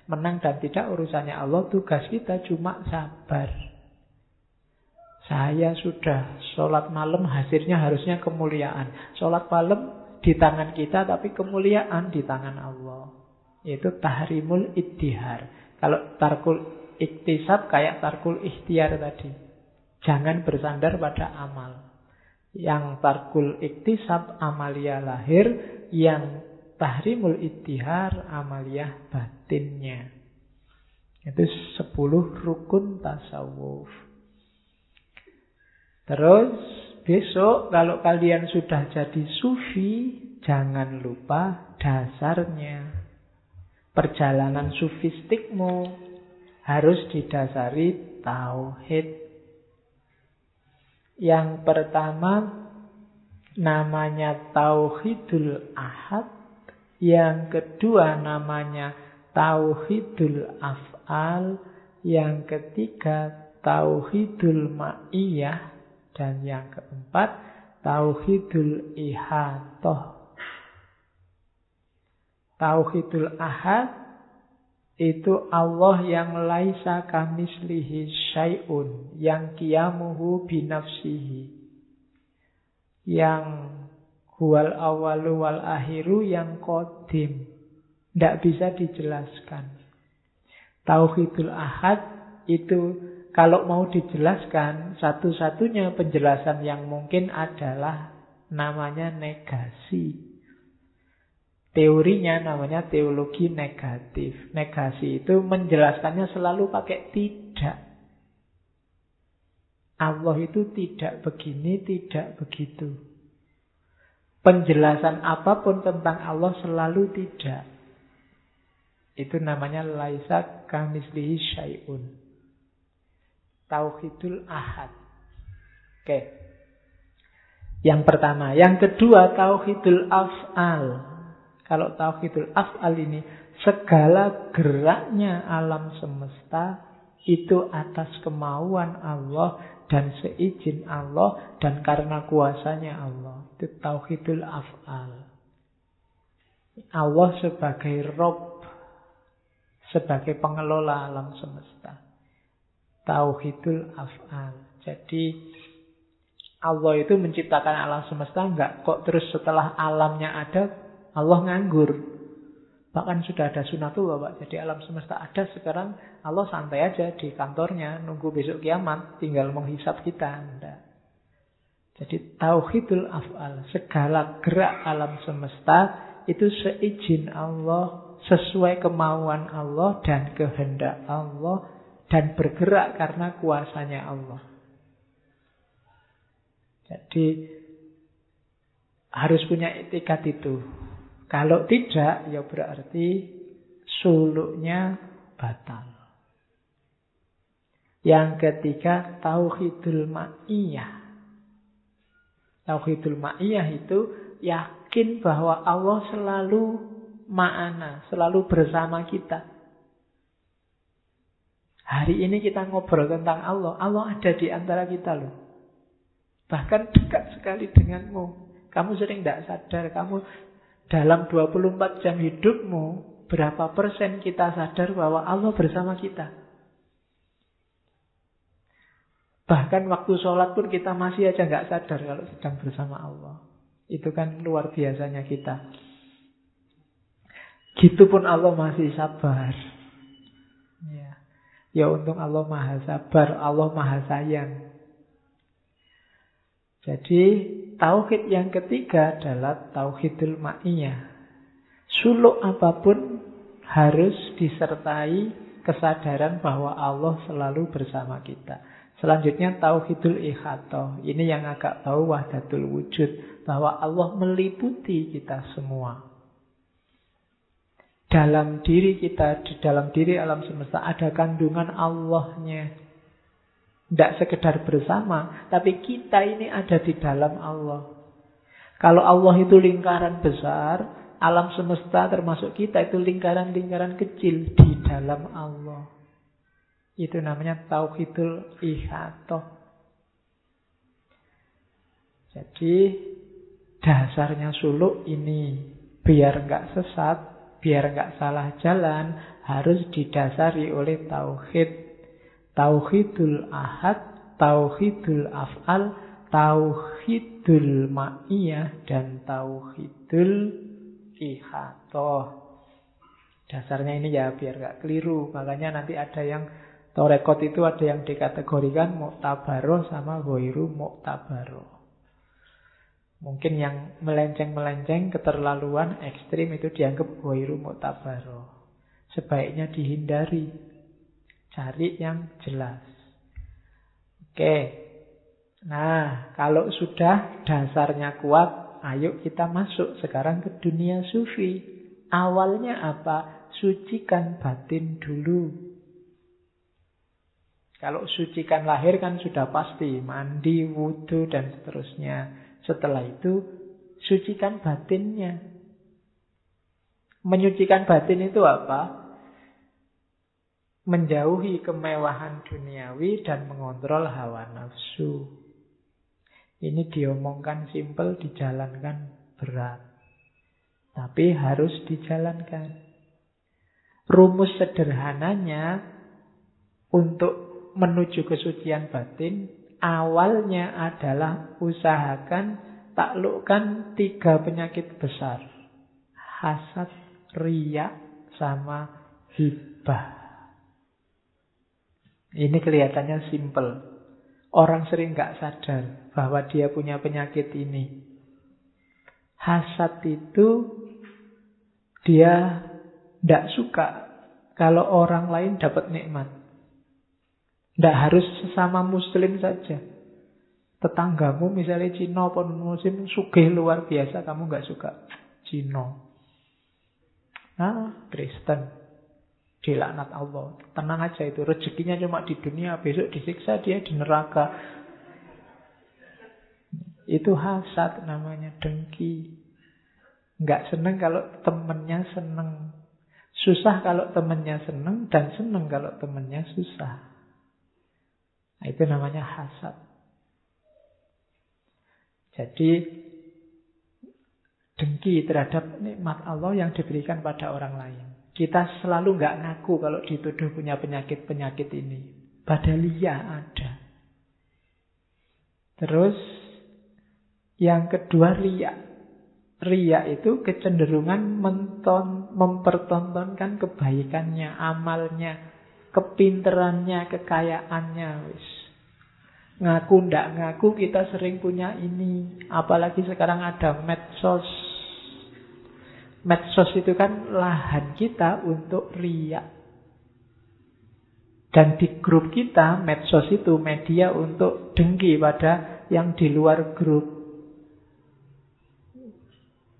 Menang dan tidak urusannya Allah, tugas kita cuma sabar. Saya sudah sholat malam hasilnya harusnya kemuliaan. Sholat malam di tangan kita tapi kemuliaan di tangan Allah. Itu tahrimul ittihar. Kalau tarkul iktisab kayak tarkul ikhtiar tadi. Jangan bersandar pada amal. Yang tarkul iktisab amalia lahir, yang tahrimul ittihar amaliyah batinnya. Itu sepuluh rukun tasawuf. Terus besok kalau kalian sudah jadi sufi, jangan lupa dasarnya. Perjalanan sufistikmu harus didasari tauhid. Yang pertama namanya tauhidul ahad yang kedua namanya tauhidul af'al. Yang ketiga tauhidul ma'iyah. Dan yang keempat tauhidul ihatoh. Tauhidul ahad itu Allah yang laisa kamislihi syai'un. Yang kiamuhu binafsihi. Yang Huwal awalu wal akhiru yang kodim. Tidak bisa dijelaskan. Tauhidul ahad itu kalau mau dijelaskan, satu-satunya penjelasan yang mungkin adalah namanya negasi. Teorinya namanya teologi negatif. Negasi itu menjelaskannya selalu pakai tidak. Allah itu tidak begini, tidak begitu. Penjelasan apa pun tentang Allah selalu tidak. Itu namanya laisa kamislihi syai'un. Tauhidul ahad. Oke. Yang pertama. Yang kedua, tauhidul af'al. Kalau tauhidul af'al ini, segala geraknya alam semesta itu atas kemauan Allah dan seizin Allah dan karena kuasanya Allah. Itu tauhidul af'al. Allah sebagai Rob, sebagai pengelola alam semesta. Tauhidul af'al. Jadi Allah itu menciptakan alam semesta enggak kok terus setelah alamnya ada Allah nganggur. Bahkan sudah ada sunatullah Pak. Jadi alam semesta ada sekarang Allah santai aja di kantornya nunggu besok kiamat tinggal menghisap kita. Enggak. Jadi tauhidul af'al, segala gerak alam semesta itu seizin Allah, sesuai kemauan Allah dan kehendak Allah dan bergerak karena kuasanya Allah. Jadi harus punya etikat itu. Kalau tidak, ya berarti suluknya batal. Yang ketiga, tauhidul ma'iyah. Tauhidul ma'iyah itu yakin bahwa Allah selalu ma'ana, selalu bersama kita. Hari ini kita ngobrol tentang Allah. Allah ada di antara kita loh. Bahkan dekat sekali denganmu. Kamu sering tidak sadar. Kamu dalam 24 jam hidupmu, berapa persen kita sadar bahwa Allah bersama kita? Bahkan waktu sholat pun kita masih aja nggak sadar kalau sedang bersama Allah. Itu kan luar biasanya kita. Gitu pun Allah masih sabar. Ya, untung Allah maha sabar, Allah maha sayang. Jadi tauhid yang ketiga adalah tauhidul ma'iyah. Suluk apa pun harus disertai kesadaran bahwa Allah selalu bersama kita. Selanjutnya tauhidul ihatoh. Ini yang agak tahu wahdatul wujud. Bahwa Allah meliputi kita semua. Dalam diri kita, di dalam diri alam semesta ada kandungan Allahnya. Tidak sekedar bersama, tapi kita ini ada di dalam Allah. Kalau Allah itu lingkaran besar, alam semesta termasuk kita itu lingkaran-lingkaran kecil di dalam Allah. Itu namanya tauhidul ihatoh. Jadi dasarnya suluk ini biar nggak sesat, biar nggak salah jalan, harus didasari oleh tauhid Tauhidul ahad, tauhidul af'al, tauhidul ma'iyah, dan tauhidul ihatoh. Dasarnya ini ya biar gak keliru. Makanya nanti ada yang Torekot itu ada yang dikategorikan muktabaro sama goiru muktabaro. Mungkin yang melenceng-melenceng, keterlaluan, ekstrim itu dianggap goiru muktabaro. Sebaiknya dihindari. Cari yang jelas. Oke. Nah, kalau sudah dasarnya kuat, ayo kita masuk sekarang ke dunia sufi. Awalnya apa? Sucikan batin dulu. Kalau sucikan lahir kan sudah pasti. Mandi, wudhu, dan seterusnya. Setelah itu, sucikan batinnya. Menyucikan batin itu apa? menjauhi kemewahan duniawi dan mengontrol hawa nafsu. Ini diomongkan simpel, dijalankan berat. Tapi harus dijalankan. Rumus sederhananya untuk menuju kesucian batin, awalnya adalah usahakan taklukkan tiga penyakit besar. Hasad, riak, sama hibah. Ini kelihatannya simple. Orang sering nggak sadar bahwa dia punya penyakit ini. Hasad itu dia tidak suka kalau orang lain dapat nikmat. Tidak harus sesama muslim saja. Tetanggamu misalnya Cina pun muslim sugih luar biasa kamu nggak suka Cina. Nah, Kristen. Dilaknat Allah. Tenang aja itu. Rezekinya cuma di dunia. Besok disiksa dia di neraka. Itu hasad namanya. Dengki. Nggak seneng kalau temennya seneng. Susah kalau temennya seneng. Dan seneng kalau temennya susah. Nah, itu namanya hasad. Jadi dengki terhadap nikmat Allah yang diberikan pada orang lain. Kita selalu nggak ngaku kalau dituduh punya penyakit-penyakit ini. Padahal iya ada. Terus yang kedua ria. Ria itu kecenderungan menton, mempertontonkan kebaikannya, amalnya, kepinterannya, kekayaannya. Wis. Ngaku ndak ngaku kita sering punya ini. Apalagi sekarang ada medsos Medsos itu kan lahan kita untuk riak. Dan di grup kita, medsos itu media untuk dengki pada yang di luar grup.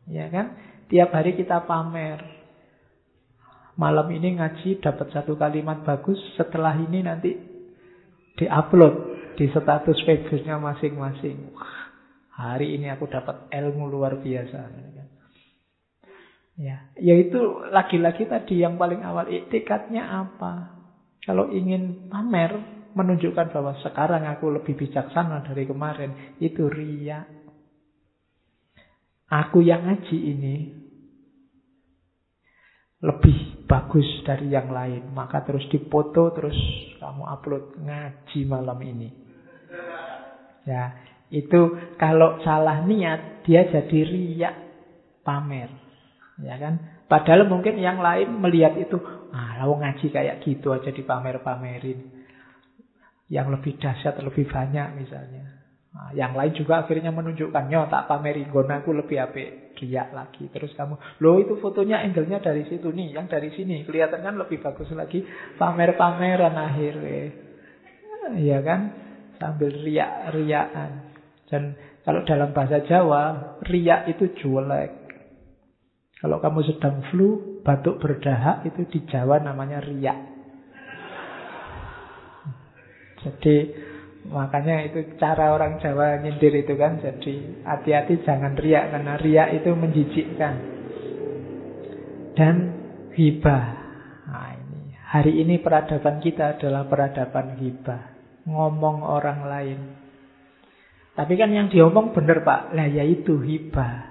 Ya kan? Tiap hari kita pamer. Malam ini ngaji dapat satu kalimat bagus, setelah ini nanti diupload di status Facebooknya masing-masing. Hari ini aku dapat ilmu luar biasa. Ya, yaitu lagi-lagi tadi yang paling awal itikatnya apa? Kalau ingin pamer, menunjukkan bahwa sekarang aku lebih bijaksana dari kemarin, itu ria. Aku yang ngaji ini lebih bagus dari yang lain, maka terus dipoto, terus kamu upload ngaji malam ini. Ya, itu kalau salah niat dia jadi riak pamer. Ya kan? Padahal mungkin yang lain melihat itu, ah, lalu ngaji kayak gitu aja dipamer-pamerin. Yang lebih dahsyat, lebih banyak misalnya. Nah, yang lain juga akhirnya menunjukkan, nyo tak pamerin, gonaku lebih apik, riak lagi. Terus kamu, lo itu fotonya angle-nya dari situ nih, yang dari sini kelihatan kan lebih bagus lagi, pamer-pameran akhirnya. Iya kan? Sambil riak-riakan. Dan kalau dalam bahasa Jawa, riak itu jelek. Kalau kamu sedang flu, batuk berdahak itu di Jawa namanya riak. Jadi makanya itu cara orang Jawa nyindir itu kan. Jadi hati-hati jangan riak karena riak itu menjijikkan. Dan hibah. Nah, ini. Hari ini peradaban kita adalah peradaban hibah. Ngomong orang lain. Tapi kan yang diomong benar Pak. Lah ya itu hibah.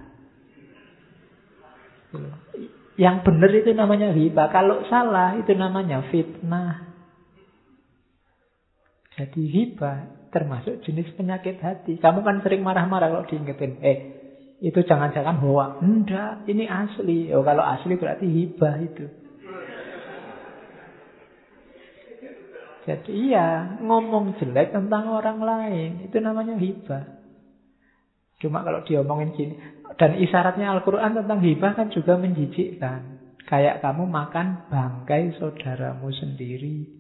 Yang benar itu namanya riba. Kalau salah itu namanya fitnah. Jadi riba termasuk jenis penyakit hati. Kamu kan sering marah-marah kalau diingetin. Eh, itu jangan-jangan hoa. Enggak, ini asli. Oh, kalau asli berarti hibah itu. Jadi iya, ngomong jelek tentang orang lain. Itu namanya hibah. Cuma kalau diomongin gini, dan isyaratnya Al-Quran tentang hibah kan juga menjijikkan. Kayak kamu makan bangkai saudaramu sendiri.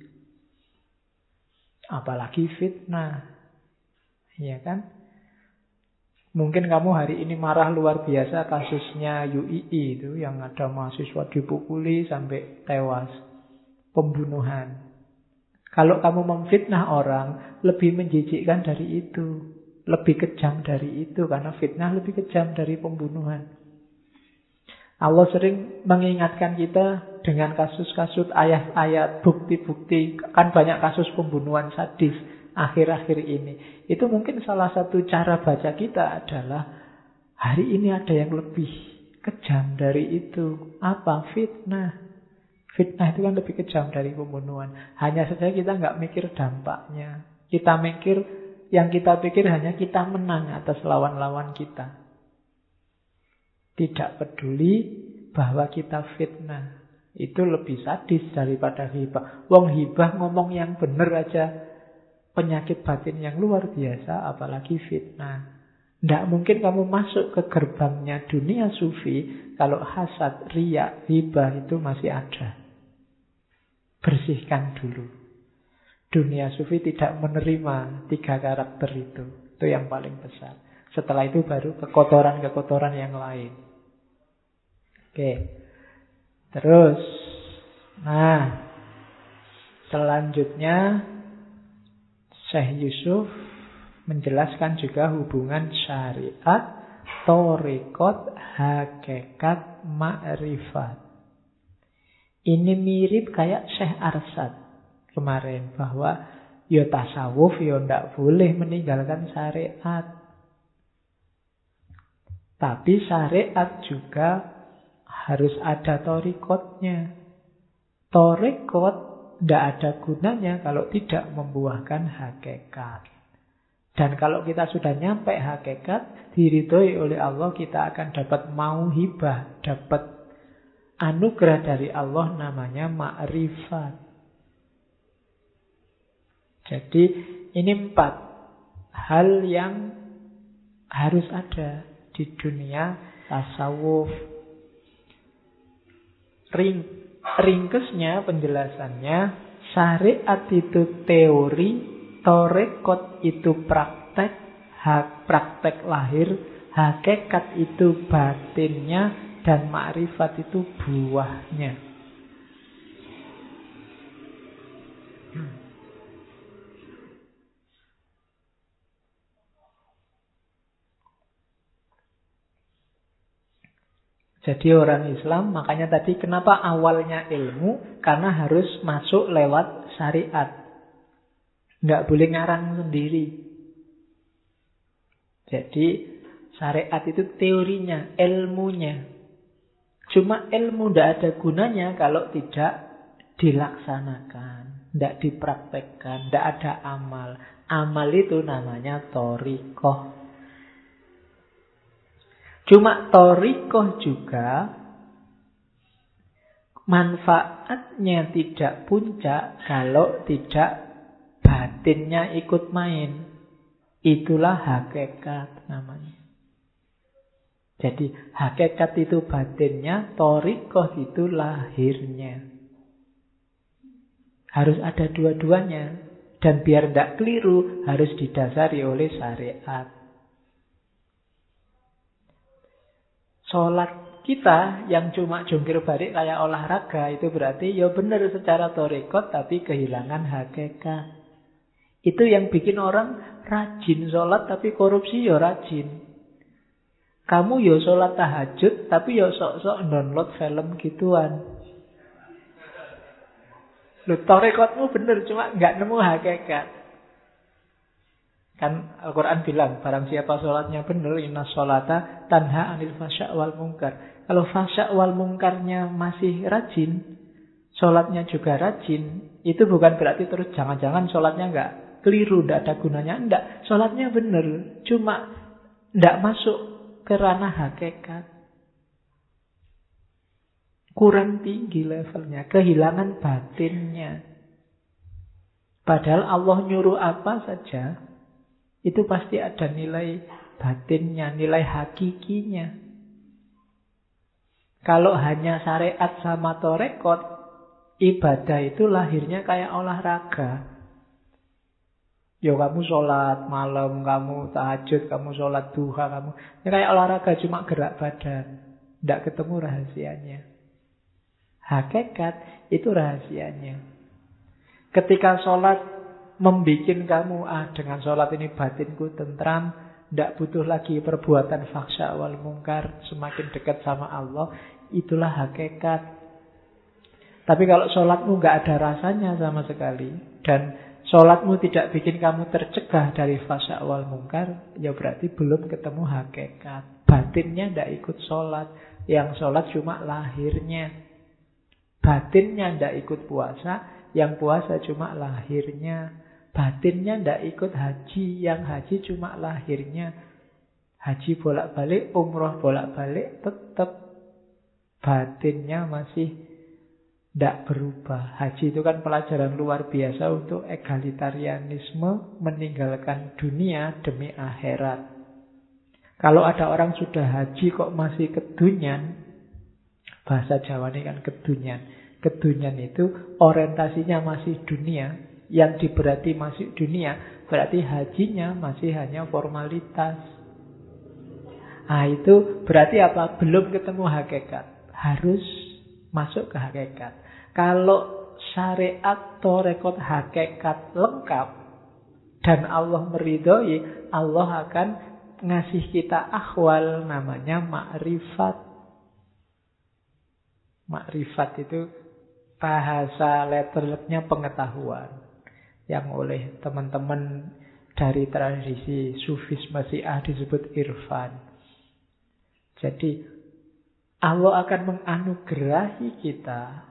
Apalagi fitnah. Ya kan? Mungkin kamu hari ini marah luar biasa kasusnya UII itu yang ada mahasiswa dipukuli sampai tewas. Pembunuhan. Kalau kamu memfitnah orang, lebih menjijikkan dari itu lebih kejam dari itu karena fitnah lebih kejam dari pembunuhan. Allah sering mengingatkan kita dengan kasus-kasus ayat-ayat, bukti-bukti. Kan banyak kasus pembunuhan sadis akhir-akhir ini. Itu mungkin salah satu cara baca kita adalah hari ini ada yang lebih kejam dari itu. Apa? Fitnah. Fitnah itu kan lebih kejam dari pembunuhan. Hanya saja kita nggak mikir dampaknya. Kita mikir yang kita pikir hanya kita menang atas lawan-lawan kita. Tidak peduli bahwa kita fitnah. Itu lebih sadis daripada hibah. Wong hibah ngomong yang benar aja. Penyakit batin yang luar biasa, apalagi fitnah. Tidak mungkin kamu masuk ke gerbangnya dunia sufi kalau hasad, riak, hibah itu masih ada. Bersihkan dulu. Dunia sufi tidak menerima tiga karakter itu. Itu yang paling besar. Setelah itu baru kekotoran-kekotoran yang lain. Oke. Terus Nah, selanjutnya Syekh Yusuf menjelaskan juga hubungan syariat, torikot, hakikat, ma'rifat. Ini mirip kayak Syekh Arsad kemarin bahwa ya tasawuf ya ndak boleh meninggalkan syariat. Tapi syariat juga harus ada torikotnya. Torikot tidak ada gunanya kalau tidak membuahkan hakikat. Dan kalau kita sudah nyampe hakikat, diridhoi oleh Allah, kita akan dapat mau hibah, dapat anugerah dari Allah namanya ma'rifat. Jadi ini empat hal yang harus ada di dunia tasawuf. Ring, ringkesnya penjelasannya syariat itu teori Torekot itu praktek, hak praktek lahir, hakikat itu batinnya, dan makrifat itu buahnya. Jadi orang Islam, makanya tadi kenapa awalnya ilmu? Karena harus masuk lewat syariat. Nggak boleh ngarang sendiri. Jadi syariat itu teorinya, ilmunya. Cuma ilmu tidak ada gunanya kalau tidak dilaksanakan, tidak dipraktekkan, tidak ada amal. Amal itu namanya torikoh. Cuma torikoh juga manfaatnya tidak puncak kalau tidak batinnya ikut main. Itulah hakikat namanya. Jadi hakikat itu batinnya, torikoh itu lahirnya. Harus ada dua-duanya. Dan biar tidak keliru, harus didasari oleh syariat. Sholat kita yang cuma jungkir balik kayak olahraga itu berarti ya benar secara torikot tapi kehilangan hakikat. Itu yang bikin orang rajin sholat tapi korupsi ya rajin. Kamu ya sholat tahajud tapi ya sok-sok download film gituan. Lu torekotmu bener cuma nggak nemu hakikat. Kan Al-Quran bilang, barang siapa sholatnya benar, inna sholata tanha anil fasya wal mungkar. Kalau fasya wal mungkarnya masih rajin, sholatnya juga rajin, itu bukan berarti terus jangan-jangan sholatnya nggak keliru, tidak ada gunanya. Tidak, sholatnya benar. Cuma tidak masuk ke ranah hakikat. Kurang tinggi levelnya, kehilangan batinnya. Padahal Allah nyuruh apa saja, itu pasti ada nilai batinnya, nilai hakikinya. Kalau hanya syariat sama torekot, ibadah itu lahirnya kayak olahraga. Ya kamu sholat malam, kamu tahajud, kamu sholat duha, kamu ya kayak olahraga cuma gerak badan. Tidak ketemu rahasianya. Hakikat itu rahasianya. Ketika sholat membuat kamu, ah dengan sholat ini batinku tentram, tidak butuh lagi perbuatan faksa wal mungkar, semakin dekat sama Allah, itulah hakikat. Tapi kalau sholatmu nggak ada rasanya sama sekali, dan Sholatmu tidak bikin kamu tercegah dari fasa awal mungkar, ya berarti belum ketemu hakikat. Batinnya tidak ikut sholat. Yang sholat cuma lahirnya. Batinnya tidak ikut puasa, yang puasa cuma lahirnya. Batinnya tidak ikut haji, yang haji cuma lahirnya. Haji bolak-balik, umroh bolak-balik, tetap batinnya masih tidak berubah. Haji itu kan pelajaran luar biasa untuk egalitarianisme meninggalkan dunia demi akhirat. Kalau ada orang sudah haji kok masih kedunyan, bahasa Jawa ini kan kedunyan. Kedunyan itu orientasinya masih dunia, yang diberati masih dunia, berarti hajinya masih hanya formalitas. Nah itu berarti apa? Belum ketemu hakikat. Harus masuk ke hakikat. Kalau syariat torekot hakikat lengkap dan Allah meridhoi, Allah akan ngasih kita akhwal namanya makrifat. Makrifat itu bahasa letternya pengetahuan yang oleh teman-teman dari tradisi sufis Masiah disebut irfan. Jadi Allah akan menganugerahi kita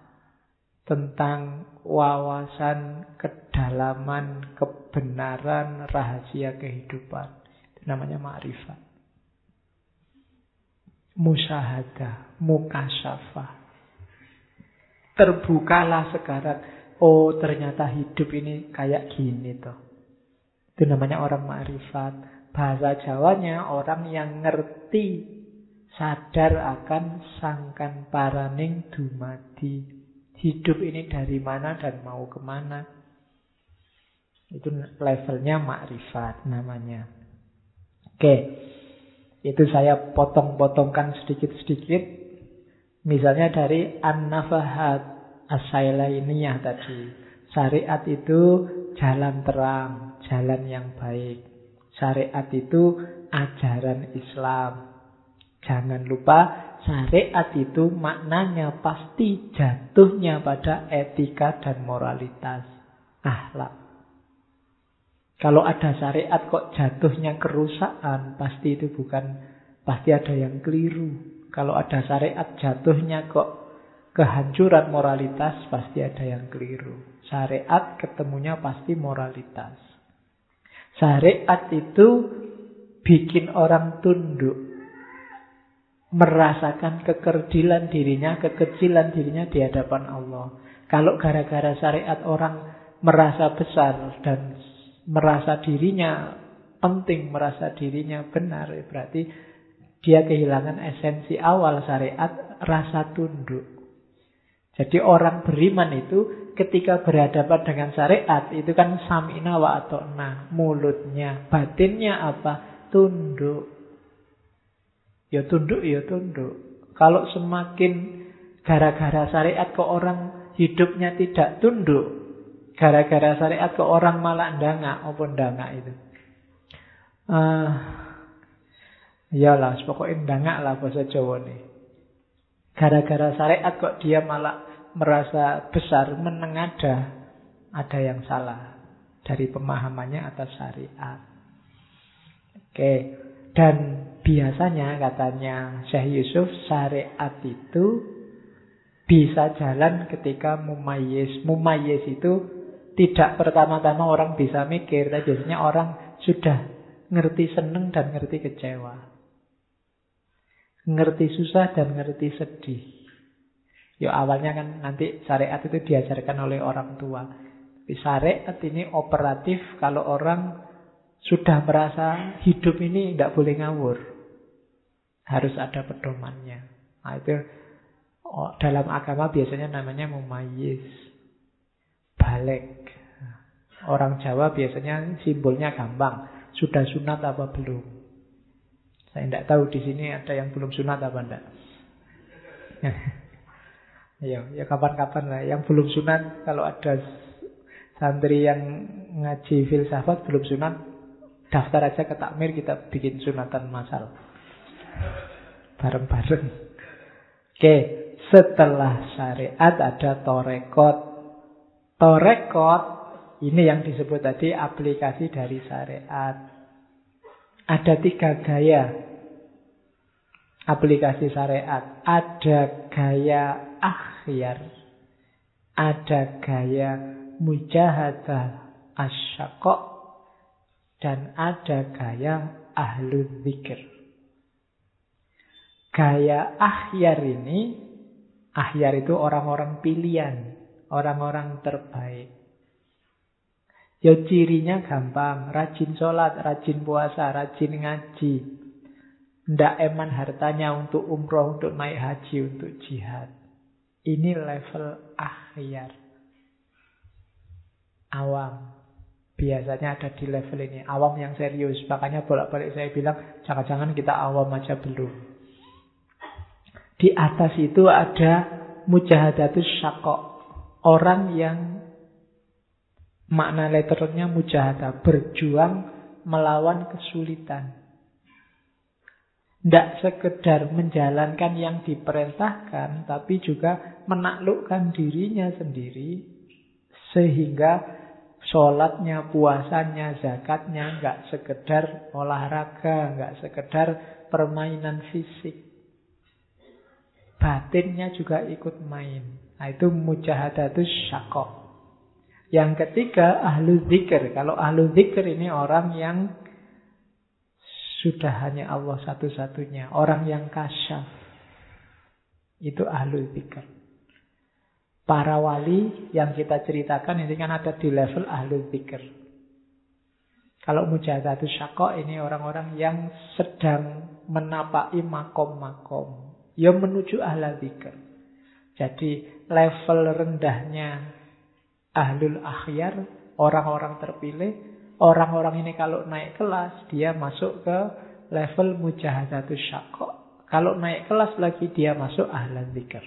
tentang wawasan kedalaman kebenaran rahasia kehidupan. Itu namanya ma'rifat. Musyahadah, mukasyafah. Terbukalah sekarang. Oh ternyata hidup ini kayak gini toh. Itu namanya orang ma'rifat. Bahasa Jawanya orang yang ngerti sadar akan sangkan paraning dumadi. Hidup ini dari mana dan mau ke mana. Itu levelnya makrifat namanya. Oke. Itu saya potong-potongkan sedikit-sedikit Misalnya dari An-Nafahat As-Sailainiyah tadi. Syariat itu jalan terang, jalan yang baik. Syariat itu ajaran Islam. Jangan lupa syariat itu maknanya pasti jatuhnya pada etika dan moralitas. Akhlak. Kalau ada syariat kok jatuhnya kerusakan, pasti itu bukan, pasti ada yang keliru. Kalau ada syariat jatuhnya kok kehancuran moralitas pasti ada yang keliru. Syariat ketemunya pasti moralitas. Syariat itu bikin orang tunduk. Merasakan kekerdilan dirinya, kekecilan dirinya di hadapan Allah. Kalau gara-gara syariat orang merasa besar dan merasa dirinya penting, merasa dirinya benar, berarti dia kehilangan esensi awal syariat, rasa tunduk. Jadi orang beriman itu ketika berhadapan dengan syariat itu kan samina wa nah mulutnya, batinnya apa? Tunduk. Ya tunduk, ya tunduk. Kalau semakin gara-gara syariat ke orang hidupnya tidak tunduk, gara-gara syariat ke orang malah ndangak, apa ndangak itu? Uh, Iyalah, pokoknya ndangak lah bahasa Jawa nih. Gara-gara syariat kok dia malah merasa besar, menengada. Ada yang salah dari pemahamannya atas syariat. Oke, dan biasanya katanya Syekh Yusuf, syariat itu bisa jalan ketika mumayyiz. Mumayyiz itu tidak pertama-tama orang bisa mikir, tapi biasanya orang sudah ngerti seneng dan ngerti kecewa. Ngerti susah dan ngerti sedih. Ya awalnya kan nanti syariat itu diajarkan oleh orang tua. Tapi syariat ini operatif kalau orang sudah merasa hidup ini tidak boleh ngawur. Harus ada pedomannya. Nah itu oh, dalam agama biasanya namanya mumayyiz. Balik. Orang Jawa biasanya simbolnya gampang. Sudah sunat apa belum? Saya tidak tahu di sini ada yang belum sunat apa enggak. <laughs> ya, ya kapan-kapan lah. Yang belum sunat, kalau ada santri yang ngaji filsafat belum sunat, daftar aja ke takmir kita bikin sunatan masal. Bareng-bareng. Oke, setelah syariat ada torekot. Torekot ini yang disebut tadi aplikasi dari syariat. Ada tiga gaya aplikasi syariat. Ada gaya akhyar, ada gaya mujahadah asyakok, dan ada gaya ahlu zikir. Gaya akhyar ini, akhyar itu orang-orang pilihan, orang-orang terbaik. Ya cirinya gampang, rajin sholat, rajin puasa, rajin ngaji, tidak eman hartanya untuk umroh, untuk naik haji, untuk jihad. Ini level akhir. Awam. Biasanya ada di level ini. Awam yang serius. Makanya bolak-balik saya bilang, jangan-jangan kita awam aja belum. Di atas itu ada mujahadatus syakok. orang yang makna letternya mujahadah, berjuang melawan kesulitan. Tidak sekedar menjalankan yang diperintahkan, tapi juga menaklukkan dirinya sendiri, sehingga sholatnya, puasanya, zakatnya nggak sekedar olahraga, nggak sekedar permainan fisik. Batinnya juga ikut main. Nah, itu mujahadatus syakok. Yang ketiga, ahlu zikir. Kalau ahlu zikir ini orang yang sudah hanya Allah satu-satunya. Orang yang kasyaf. Itu ahlu zikr. Para wali yang kita ceritakan ini kan ada di level ahlu zikr. Kalau mujahadatus syakok ini orang-orang yang sedang menapai makom-makom. Yang menuju ahlu zikr. Jadi level rendahnya ahlul akhyar, orang-orang terpilih, Orang-orang ini kalau naik kelas, dia masuk ke level mujahadatus syakok. Kalau naik kelas lagi, dia masuk ahlan zikr.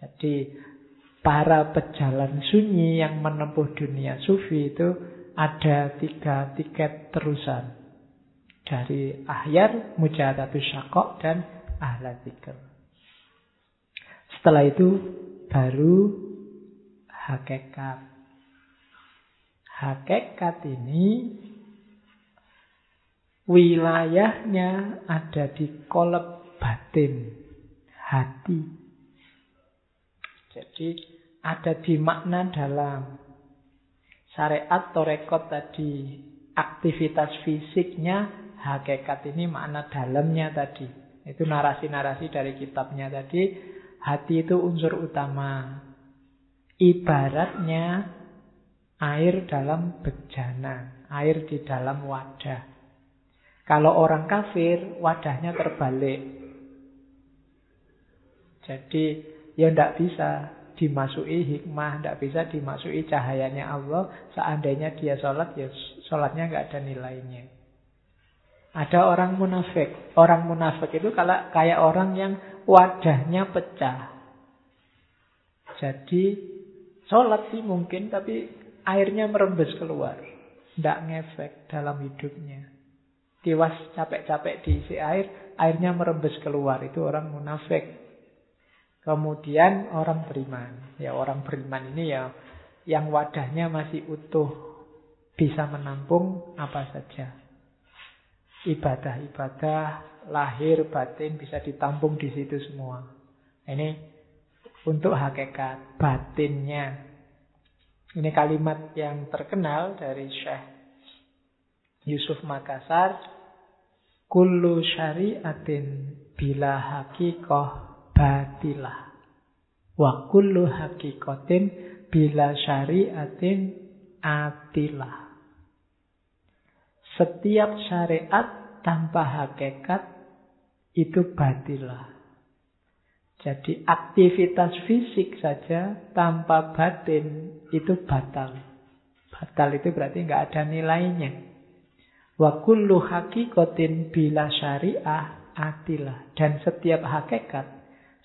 Jadi, para pejalan sunyi yang menempuh dunia sufi itu ada tiga tiket terusan. Dari ahyar, mujahadatus syakok, dan ahlan zikr. Setelah itu, baru hakikat. Hakikat ini wilayahnya ada di kolab batin hati. Jadi ada di makna dalam syariat atau rekod tadi aktivitas fisiknya hakikat ini makna dalamnya tadi. Itu narasi-narasi dari kitabnya tadi. Hati itu unsur utama. Ibaratnya air dalam bejana, air di dalam wadah. Kalau orang kafir, wadahnya terbalik. Jadi, ya tidak bisa dimasuki hikmah, tidak bisa dimasuki cahayanya Allah. Seandainya dia sholat, ya sholatnya nggak ada nilainya. Ada orang munafik. Orang munafik itu kalau kayak orang yang wadahnya pecah. Jadi sholat sih mungkin, tapi airnya merembes keluar. Tidak ngefek dalam hidupnya. Tiwas capek-capek diisi air, airnya merembes keluar. Itu orang munafik. Kemudian orang beriman. Ya orang beriman ini ya yang wadahnya masih utuh. Bisa menampung apa saja. Ibadah-ibadah, lahir, batin bisa ditampung di situ semua. Ini untuk hakikat batinnya ini kalimat yang terkenal dari Syekh Yusuf Makassar. Kullu syariatin bila hakikoh batilah. Wa kullu hakikotin bila syariatin atilah. Setiap syariat tanpa hakikat itu batilah. Jadi aktivitas fisik saja tanpa batin itu batal. Batal itu berarti nggak ada nilainya. Wa kullu hakikotin bila syariah atilah. Dan setiap hakikat,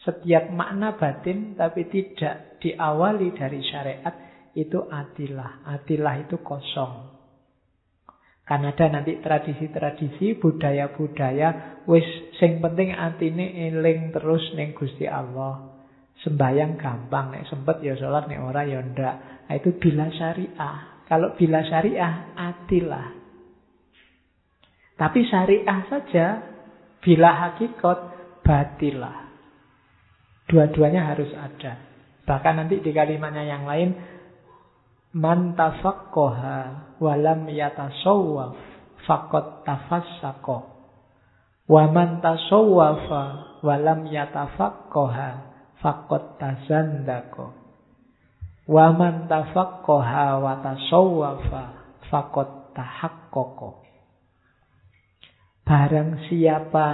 setiap makna batin tapi tidak diawali dari syariat itu atilah. Atilah itu kosong. Kan ada nanti tradisi-tradisi, budaya-budaya, wis sing penting atine eling terus ning Gusti Allah. Sembayang gampang, nek sempet ya sholat, nek ora ya ndak. Nah, itu bila syariah. Kalau bila syariah, atilah. Tapi syariah saja, bila hakikat, batilah. Dua-duanya harus ada. Bahkan nanti di kalimatnya yang lain, Man tafakkoha walam yatasawwaf fakot tafassako. Wa man tasawwafa walam yatafakkoha fakot tazandako. Wa man tafakkoha wa tasawwafa fakot tahakkoko. Barang siapa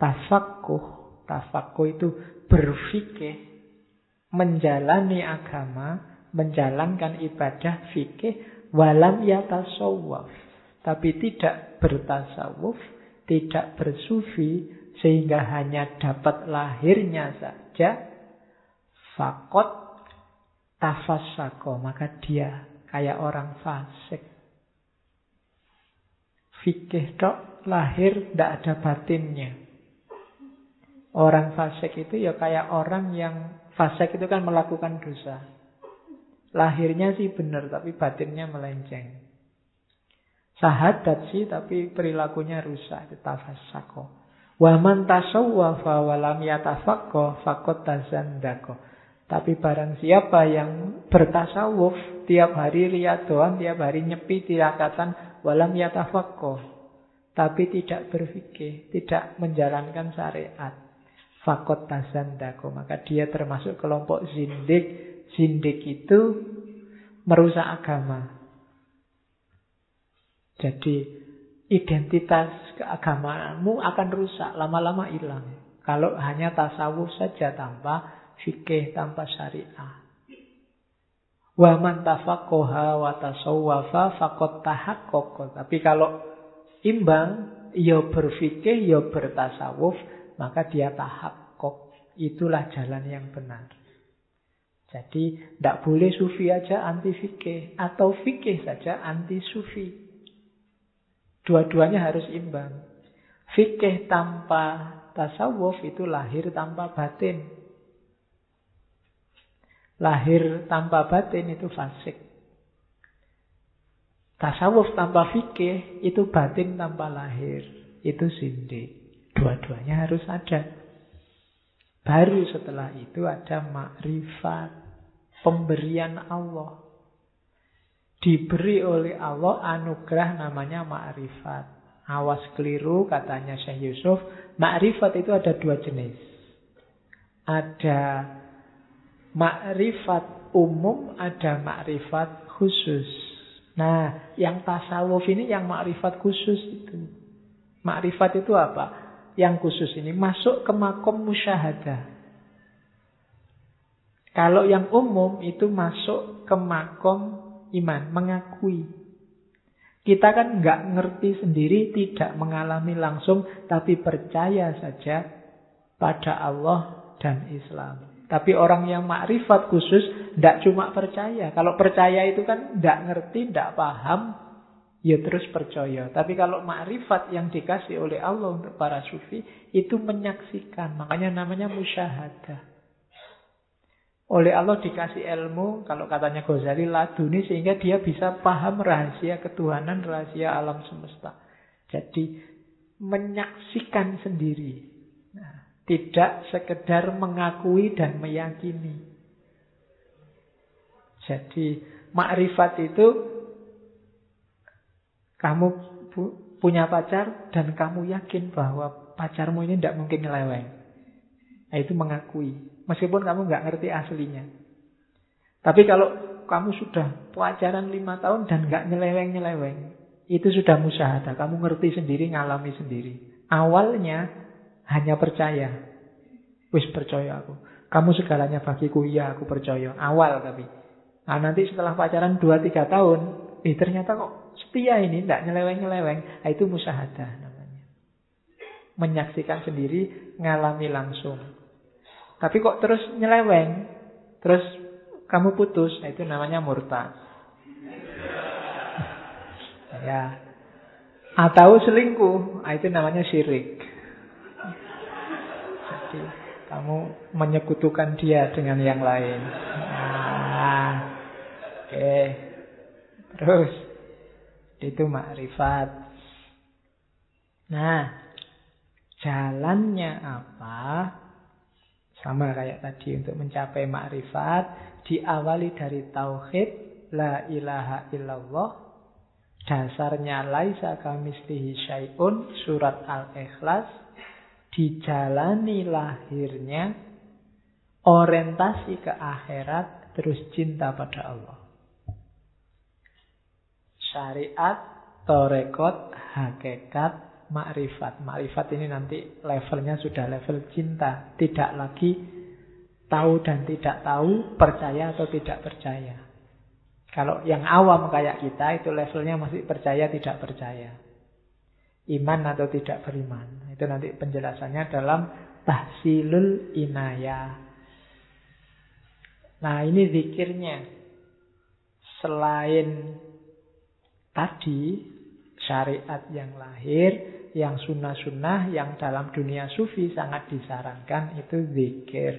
tafakkuh, tafakkuh itu berfikih, menjalani agama, menjalankan ibadah fikih walam yatasawwaf tapi tidak bertasawuf, tidak bersufi sehingga hanya dapat lahirnya saja fakot tafasako, maka dia kayak orang fasik. Fikih tok lahir tidak ada batinnya. Orang fasik itu ya kayak orang yang fasik itu kan melakukan dosa. Lahirnya sih benar tapi batinnya melenceng. Sahadat sih tapi perilakunya rusak itu tafasako. Wa man tasawwafa wa lam yatafaqqa faqad tazandaqo. Tapi barang siapa yang bertasawuf tiap hari lihat doang, tiap hari nyepi tirakatan walam yatafaqqa. Tapi tidak berfikir, tidak menjalankan syariat. Fakot tazandaqo. Maka dia termasuk kelompok zindik. Zindik itu merusak agama. Jadi identitas keagamaanmu akan rusak, lama-lama hilang. Kalau hanya tasawuf saja tanpa fikih, tanpa syariah. Wa man tafaqaha wa tasawwafa faqad tahaqqaqa. Tapi kalau imbang, ya berfikih, ya bertasawuf, maka dia tahakkuk. Itulah jalan yang benar. Jadi tidak boleh sufi aja anti fikih atau fikih saja anti sufi. Dua-duanya harus imbang. Fikih tanpa tasawuf itu lahir tanpa batin. Lahir tanpa batin itu fasik. Tasawuf tanpa fikih itu batin tanpa lahir. Itu sindik. Dua-duanya harus ada. Baru setelah itu ada makrifat. Pemberian Allah diberi oleh Allah anugerah namanya ma'rifat. Awas keliru katanya Syekh Yusuf, ma'rifat itu ada dua jenis. Ada ma'rifat umum, ada ma'rifat khusus. Nah, yang tasawuf ini yang ma'rifat khusus itu. Ma'rifat itu apa? Yang khusus ini masuk ke makom musyahadah. Kalau yang umum itu masuk ke makom iman, mengakui. Kita kan nggak ngerti sendiri, tidak mengalami langsung, tapi percaya saja pada Allah dan Islam. Tapi orang yang makrifat khusus tidak cuma percaya. Kalau percaya itu kan tidak ngerti, tidak paham, ya terus percaya. Tapi kalau makrifat yang dikasih oleh Allah untuk para sufi itu menyaksikan. Makanya namanya musyahadah. Oleh Allah dikasih ilmu, kalau katanya Ghazali, laduni sehingga dia bisa paham rahasia ketuhanan, rahasia alam semesta. Jadi menyaksikan sendiri. Tidak sekedar mengakui dan meyakini. Jadi makrifat itu kamu punya pacar dan kamu yakin bahwa pacarmu ini tidak mungkin nyeleweng. Nah, itu mengakui. Meskipun kamu nggak ngerti aslinya. Tapi kalau kamu sudah pacaran lima tahun dan nggak nyeleweng-nyeleweng, itu sudah musyahadah. Kamu ngerti sendiri, ngalami sendiri. Awalnya hanya percaya. Wis percaya aku. Kamu segalanya bagiku, iya aku percaya. Awal tapi. Nah nanti setelah pacaran 2-3 tahun, eh ternyata kok setia ini, tidak nyeleweng-nyeleweng. Nah, itu musyahadah namanya. Menyaksikan sendiri, ngalami langsung. Tapi kok terus nyeleweng, terus kamu putus, nah itu namanya murtad. <laughs> ya. Atau selingkuh, nah itu namanya syirik. Kamu menyekutukan dia dengan yang lain. Nah, oke. Okay. Terus itu makrifat. Nah, jalannya apa? Sama kayak tadi untuk mencapai makrifat diawali dari tauhid la ilaha illallah dasarnya laisa kamislihi syai'un surat al-ikhlas dijalani lahirnya orientasi ke akhirat terus cinta pada Allah syariat torekot hakikat makrifat. Makrifat ini nanti levelnya sudah level cinta. Tidak lagi tahu dan tidak tahu, percaya atau tidak percaya. Kalau yang awam kayak kita itu levelnya masih percaya tidak percaya. Iman atau tidak beriman. Itu nanti penjelasannya dalam tahsilul inayah. Nah ini zikirnya. Selain tadi syariat yang lahir, yang sunnah-sunnah, yang dalam dunia sufi sangat disarankan itu zikir.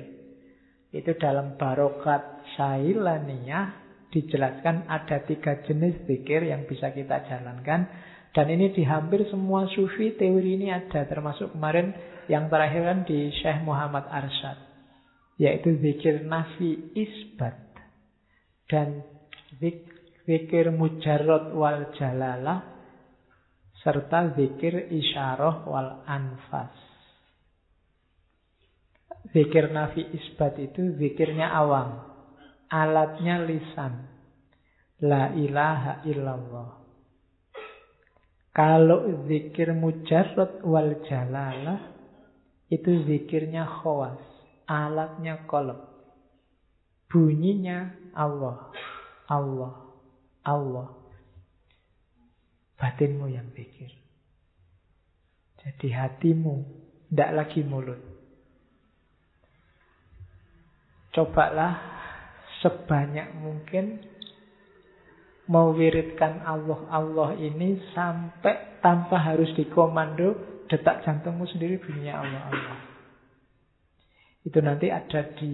Itu dalam barokat sailaniyah dijelaskan ada tiga jenis zikir yang bisa kita jalankan. Dan ini di hampir semua sufi teori ini ada. Termasuk kemarin yang terakhir kan di Syekh Muhammad Arsyad. Yaitu zikir nafi isbat. Dan zikir mujarrad wal jalalah. Serta zikir isyarah wal anfas. Zikir nafi isbat itu zikirnya awam. Alatnya lisan. La ilaha illallah. Kalau zikir mujarrad wal jalalah itu zikirnya khawas, alatnya kolab. Bunyinya Allah, Allah, Allah. Batinmu yang pikir. Jadi hatimu, tidak lagi mulut. Cobalah sebanyak mungkin mewiridkan Allah Allah ini sampai tanpa harus dikomando detak jantungmu sendiri bunyinya Allah Allah. Itu nanti ada di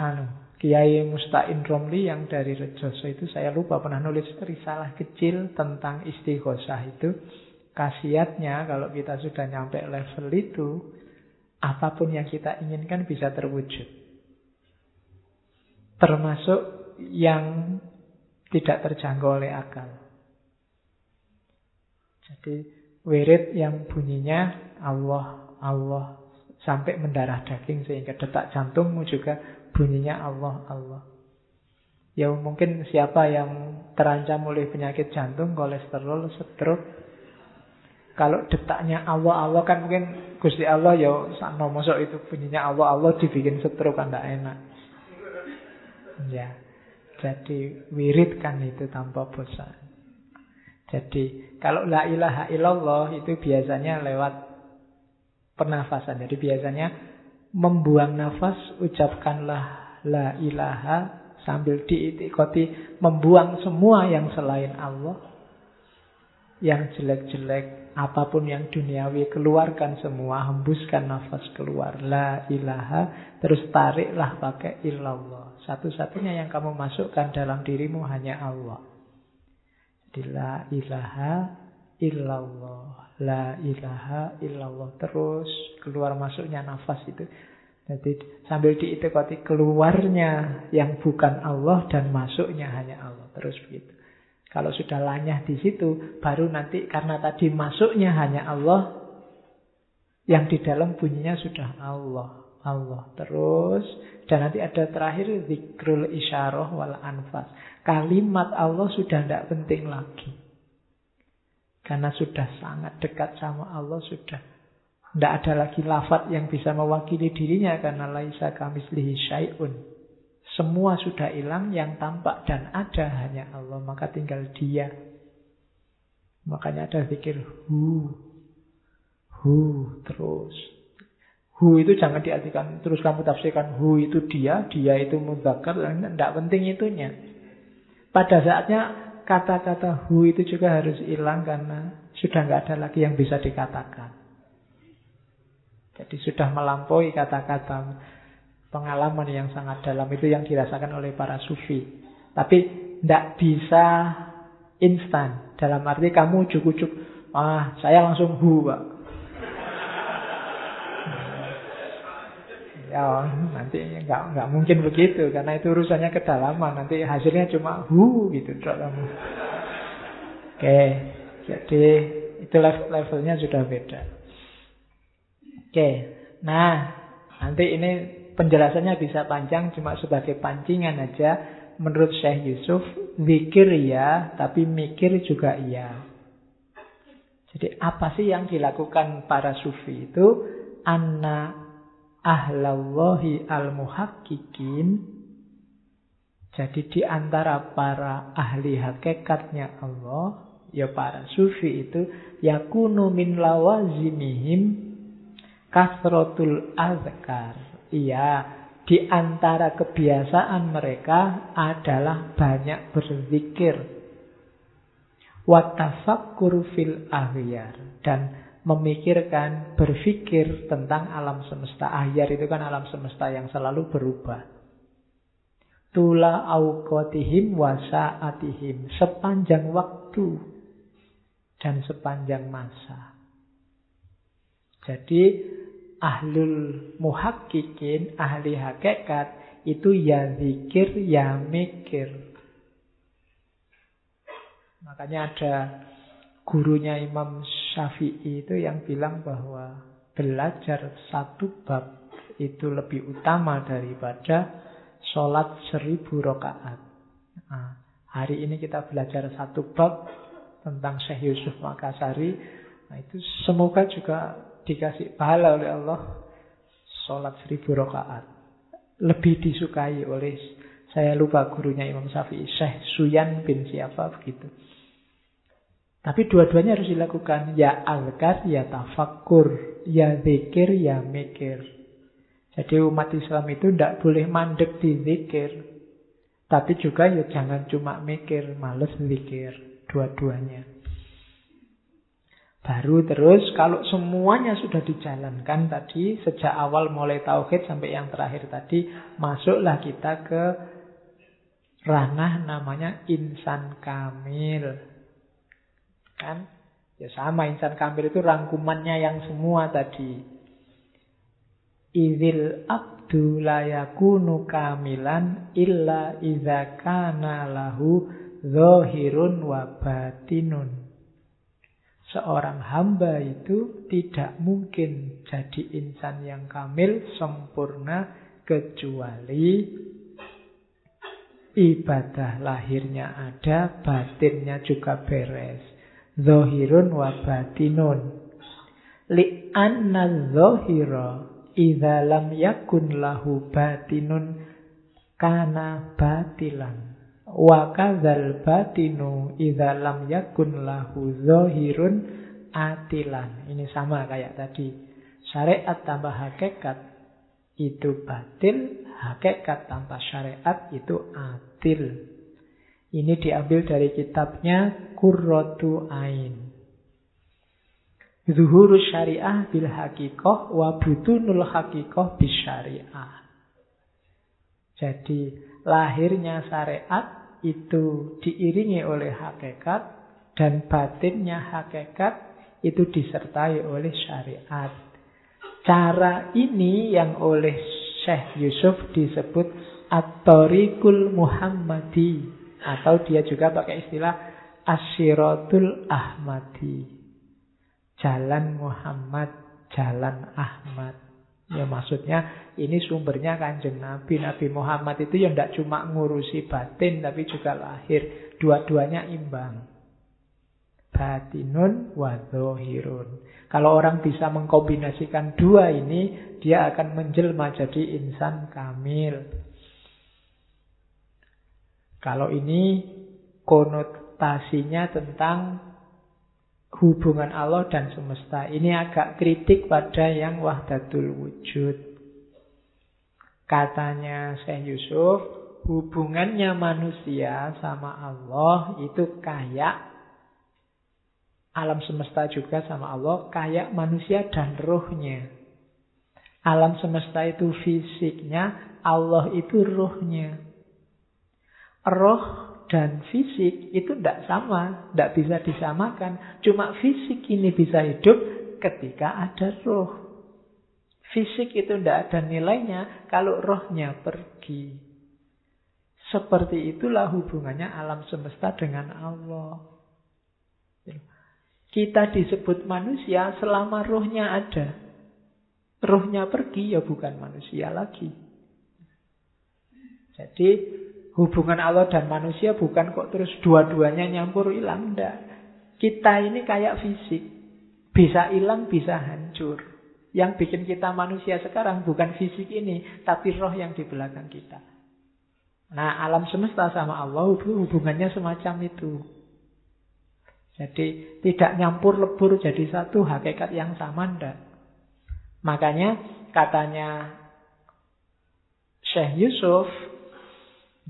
anu Kiai Musta'in Romli yang dari Rejoso itu saya lupa pernah nulis risalah kecil tentang istighosah itu. Kasiatnya kalau kita sudah nyampe level itu, apa pun yang kita inginkan bisa terwujud. Termasuk yang tidak terjangkau oleh akal. Jadi wirid yang bunyinya Allah, Allah sampai mendarah daging sehingga detak jantungmu juga bunyinya Allah, Allah. Ya mungkin siapa yang terancam oleh penyakit jantung, kolesterol, stroke. Kalau detaknya Allah, Allah kan mungkin Gusti Allah ya mosok itu bunyinya Allah, Allah dibikin stroke kan enak. Ya. Jadi wiridkan itu tanpa bosan. Jadi kalau la ilaha illallah itu biasanya lewat pernafasan. Jadi biasanya membuang nafas ucapkanlah la ilaha sambil diitikoti membuang semua yang selain Allah. Yang jelek-jelek apa pun yang duniawi keluarkan semua, hembuskan nafas keluar la ilaha terus tariklah pakai illallah. Satu-satunya yang kamu masukkan dalam dirimu hanya Allah. Jadi la ilaha illallah. La ilaha illallah. Terus keluar masuknya nafas itu. Jadi sambil diitikati keluarnya yang bukan Allah dan masuknya hanya Allah. Terus begitu. Kalau sudah lanyah di situ, baru nanti karena tadi masuknya hanya Allah, yang di dalam bunyinya sudah Allah. Allah terus dan nanti ada terakhir zikrul isyarah wal anfas. Kalimat Allah sudah tidak penting lagi. Karena sudah sangat dekat sama Allah sudah tidak ada lagi lafat yang bisa mewakili dirinya karena laisa kamislihi syai'un. Semua sudah hilang, yang tampak dan ada hanya Allah, maka tinggal dia. Makanya ada zikir hu, hu terus Hu itu jangan diartikan terus kamu tafsirkan hu itu dia, dia itu mudzakkar, tidak penting itunya. Pada saatnya kata-kata hu itu juga harus hilang karena sudah nggak ada lagi yang bisa dikatakan. Jadi sudah melampaui kata-kata pengalaman yang sangat dalam itu yang dirasakan oleh para sufi. Tapi tidak bisa instan. Dalam arti kamu cukup-cukup, ah saya langsung hu pak. Ya nanti nggak nggak mungkin begitu karena itu urusannya kedalaman. Nanti hasilnya cuma hu gitu kamu. Oke, jadi itu level levelnya sudah beda. Oke, nah nanti ini penjelasannya bisa panjang cuma sebagai pancingan aja. Menurut Syekh Yusuf, zikir ya, tapi mikir juga iya. Jadi apa sih yang dilakukan para sufi itu? Anna ahlallahi al-muhakkikin jadi di antara para ahli hakikatnya Allah ya para sufi itu yakunu min lawazimihim kasratul azkar iya Di antara kebiasaan mereka adalah banyak berzikir. Watafakkur fil ahyar. Dan memikirkan, berpikir tentang alam semesta. Ahyar itu kan alam semesta yang selalu berubah. Tula awqatihim wasa'atihim. Sepanjang waktu dan sepanjang masa. Jadi ahlul muhakkikin, ahli hakikat, itu ya zikir, ya mikir. Makanya ada gurunya Imam Syafi'i itu yang bilang bahwa belajar satu bab itu lebih utama daripada sholat seribu rakaat. Nah, hari ini kita belajar satu bab tentang Syekh Yusuf Makassari. Nah, itu semoga juga dikasih pahala oleh Allah sholat seribu rakaat lebih disukai oleh saya lupa gurunya Imam Syafi'i Syekh Suyan bin siapa begitu tapi dua-duanya harus dilakukan. Ya alkar ya tafakkur ya zikir ya mikir. Jadi umat Islam itu tidak boleh mandek di zikir. Tapi juga ya jangan cuma mikir males zikir dua-duanya. Baru terus kalau semuanya sudah dijalankan tadi sejak awal mulai tauhid sampai yang terakhir tadi masuklah kita ke ranah namanya insan kamil. Kan? Ya sama insan kamil itu rangkumannya yang semua tadi. Izil abdu layakunu kamilan illa idza kana lahu zahirun wa batinun. Seorang hamba itu tidak mungkin jadi insan yang kamil, sempurna, kecuali ibadah lahirnya ada, batinnya juga beres. Zohirun wa batinun. Li'anna zohira idha lam yakun lahu batinun kana batilan. Wa kadzal batinu idza lam yakun lahu zahirun atilan. Ini sama kayak tadi. Syariat tambah hakikat itu batil, hakikat tanpa syariat itu atil. Ini diambil dari kitabnya Qurratu Ain. Zuhuru syariah bil hakikoh wa butunul hakikoh bis syariah. Jadi lahirnya syariat itu diiringi oleh hakikat dan batinnya hakikat itu disertai oleh syariat. Cara ini yang oleh Syekh Yusuf disebut At-Tariqul Muhammadi atau dia juga pakai istilah Asyiratul Ahmadi. Jalan Muhammad, jalan Ahmad. Ya maksudnya ini sumbernya kanjeng Nabi. Nabi Muhammad itu ya tidak cuma ngurusi batin tapi juga lahir. Dua-duanya imbang. Batinun wa zohirun. Kalau orang bisa mengkombinasikan dua ini, dia akan menjelma jadi insan kamil. Kalau ini konotasinya tentang hubungan Allah dan semesta. Ini agak kritik pada yang wahdatul wujud. Katanya Syekh Yusuf, hubungannya manusia sama Allah itu kayak alam semesta juga sama Allah, kayak manusia dan rohnya. Alam semesta itu fisiknya, Allah itu rohnya. Roh dan fisik itu tidak sama, tidak bisa disamakan. Cuma fisik ini bisa hidup ketika ada roh. Fisik itu tidak ada nilainya kalau rohnya pergi. Seperti itulah hubungannya alam semesta dengan Allah. Kita disebut manusia selama rohnya ada. Rohnya pergi ya bukan manusia lagi. Jadi Hubungan Allah dan manusia bukan kok terus dua-duanya nyampur hilang. Enggak. Kita ini kayak fisik. Bisa hilang, bisa hancur. Yang bikin kita manusia sekarang bukan fisik ini, tapi roh yang di belakang kita. Nah, alam semesta sama Allah hubungannya semacam itu. Jadi tidak nyampur lebur jadi satu hakikat yang sama ndak. Makanya katanya Syekh Yusuf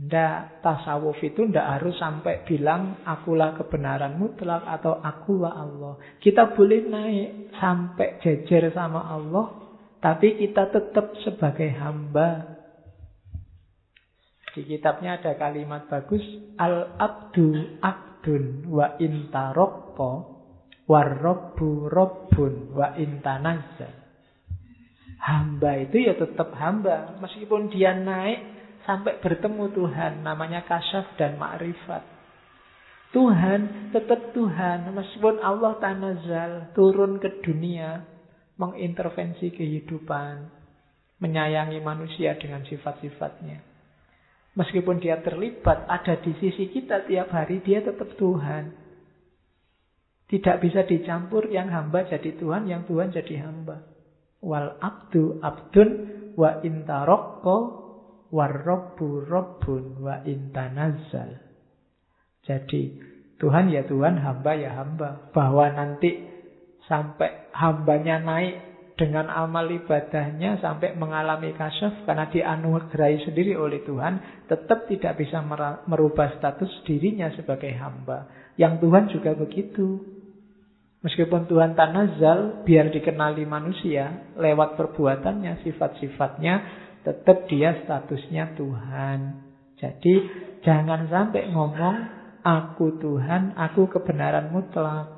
Ndak, tasawuf itu ndak harus sampai bilang akulah kebenaran mutlak atau akulah Allah. Kita boleh naik sampai jejer sama Allah, tapi kita tetap sebagai hamba. Di kitabnya ada kalimat bagus, al-abdu abdun wa intarokpo warrobu robbun wa intanazza. Hamba itu ya tetap hamba, meskipun dia naik sampai bertemu Tuhan namanya kasyaf dan ma'rifat. Tuhan tetap Tuhan meskipun Allah tanazal turun ke dunia mengintervensi kehidupan, menyayangi manusia dengan sifat-sifatnya. Meskipun dia terlibat ada di sisi kita tiap hari dia tetap Tuhan. Tidak bisa dicampur yang hamba jadi Tuhan, yang Tuhan jadi hamba. Wal abdu abdun wa intarokko warrobu robbun wa intanazal. Jadi Tuhan ya Tuhan, hamba ya hamba. Bahwa nanti sampai hambanya naik dengan amal ibadahnya sampai mengalami kasyaf karena dianugerahi sendiri oleh Tuhan, tetap tidak bisa merubah status dirinya sebagai hamba. Yang Tuhan juga begitu. Meskipun Tuhan tanazal, biar dikenali manusia lewat perbuatannya, sifat-sifatnya, tetap dia statusnya Tuhan. Jadi jangan sampai ngomong aku Tuhan, aku kebenaran mutlak.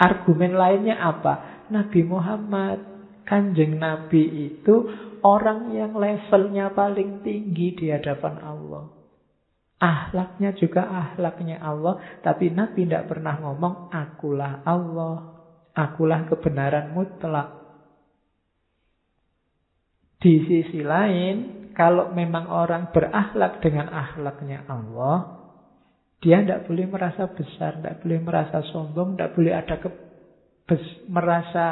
Argumen lainnya apa? Nabi Muhammad, kanjeng Nabi itu orang yang levelnya paling tinggi di hadapan Allah. Ahlaknya juga ahlaknya Allah, tapi Nabi tidak pernah ngomong akulah Allah, akulah kebenaran mutlak. Di sisi lain, kalau memang orang berakhlak dengan akhlaknya Allah, dia tidak boleh merasa besar, tidak boleh merasa sombong, tidak boleh ada ke, merasa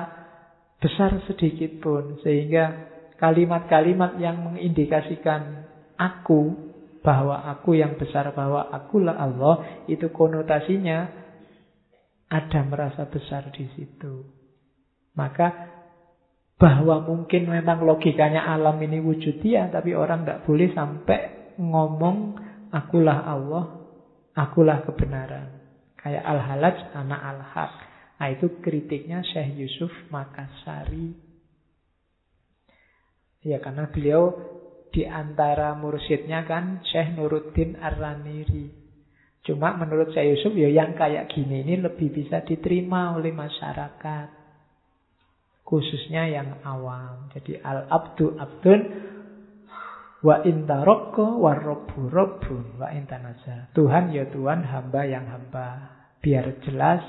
besar sedikit pun. Sehingga kalimat-kalimat yang mengindikasikan aku, bahwa aku yang besar, bahwa akulah Allah, itu konotasinya ada merasa besar di situ. Maka bahwa mungkin memang logikanya alam ini wujud dia, tapi orang tidak boleh sampai ngomong akulah Allah, akulah kebenaran. Kayak Al-Halaj, anak Al-Haq. Nah itu kritiknya Syekh Yusuf Makassari. Ya karena beliau di antara mursyidnya kan Syekh Nuruddin Ar-Raniri. Cuma menurut Syekh Yusuf ya yang kayak gini ini lebih bisa diterima oleh masyarakat khususnya yang awam. Jadi al-abdu abdun wa intarokko wa robbu robbun wa intanaza. Tuhan ya Tuhan, hamba yang hamba. Biar jelas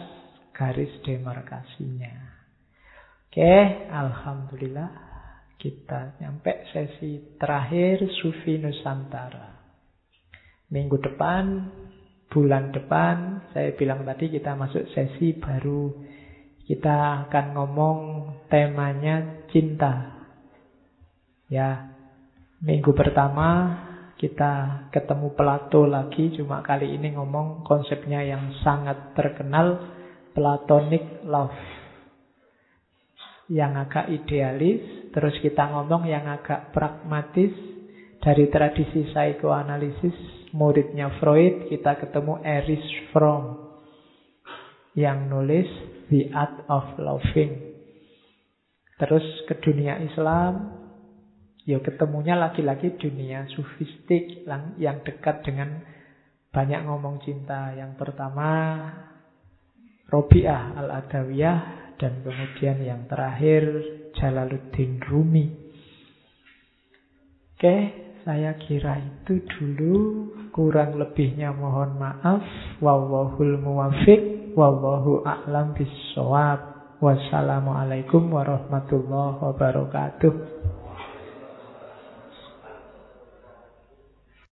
garis demarkasinya. Oke, Alhamdulillah kita nyampe sesi terakhir Sufi Nusantara. Minggu depan, bulan depan, saya bilang tadi kita masuk sesi baru kita akan ngomong temanya cinta. Ya, minggu pertama kita ketemu Plato lagi, cuma kali ini ngomong konsepnya yang sangat terkenal, Platonic love. Yang agak idealis, terus kita ngomong yang agak pragmatis, dari tradisi psikoanalisis, muridnya Freud, kita ketemu Erich Fromm, yang nulis The Art of Loving. Terus ke dunia Islam, ya ketemunya lagi-lagi dunia sufistik yang dekat dengan banyak ngomong cinta. Yang pertama Robiah Al-Adawiyah dan kemudian yang terakhir Jalaluddin Rumi. Oke, saya kira itu dulu. Kurang lebihnya mohon maaf. Wallahul muwafiq. Wallahu a'lam bisawab. Wassalamualaikum warahmatullahi wabarakatuh.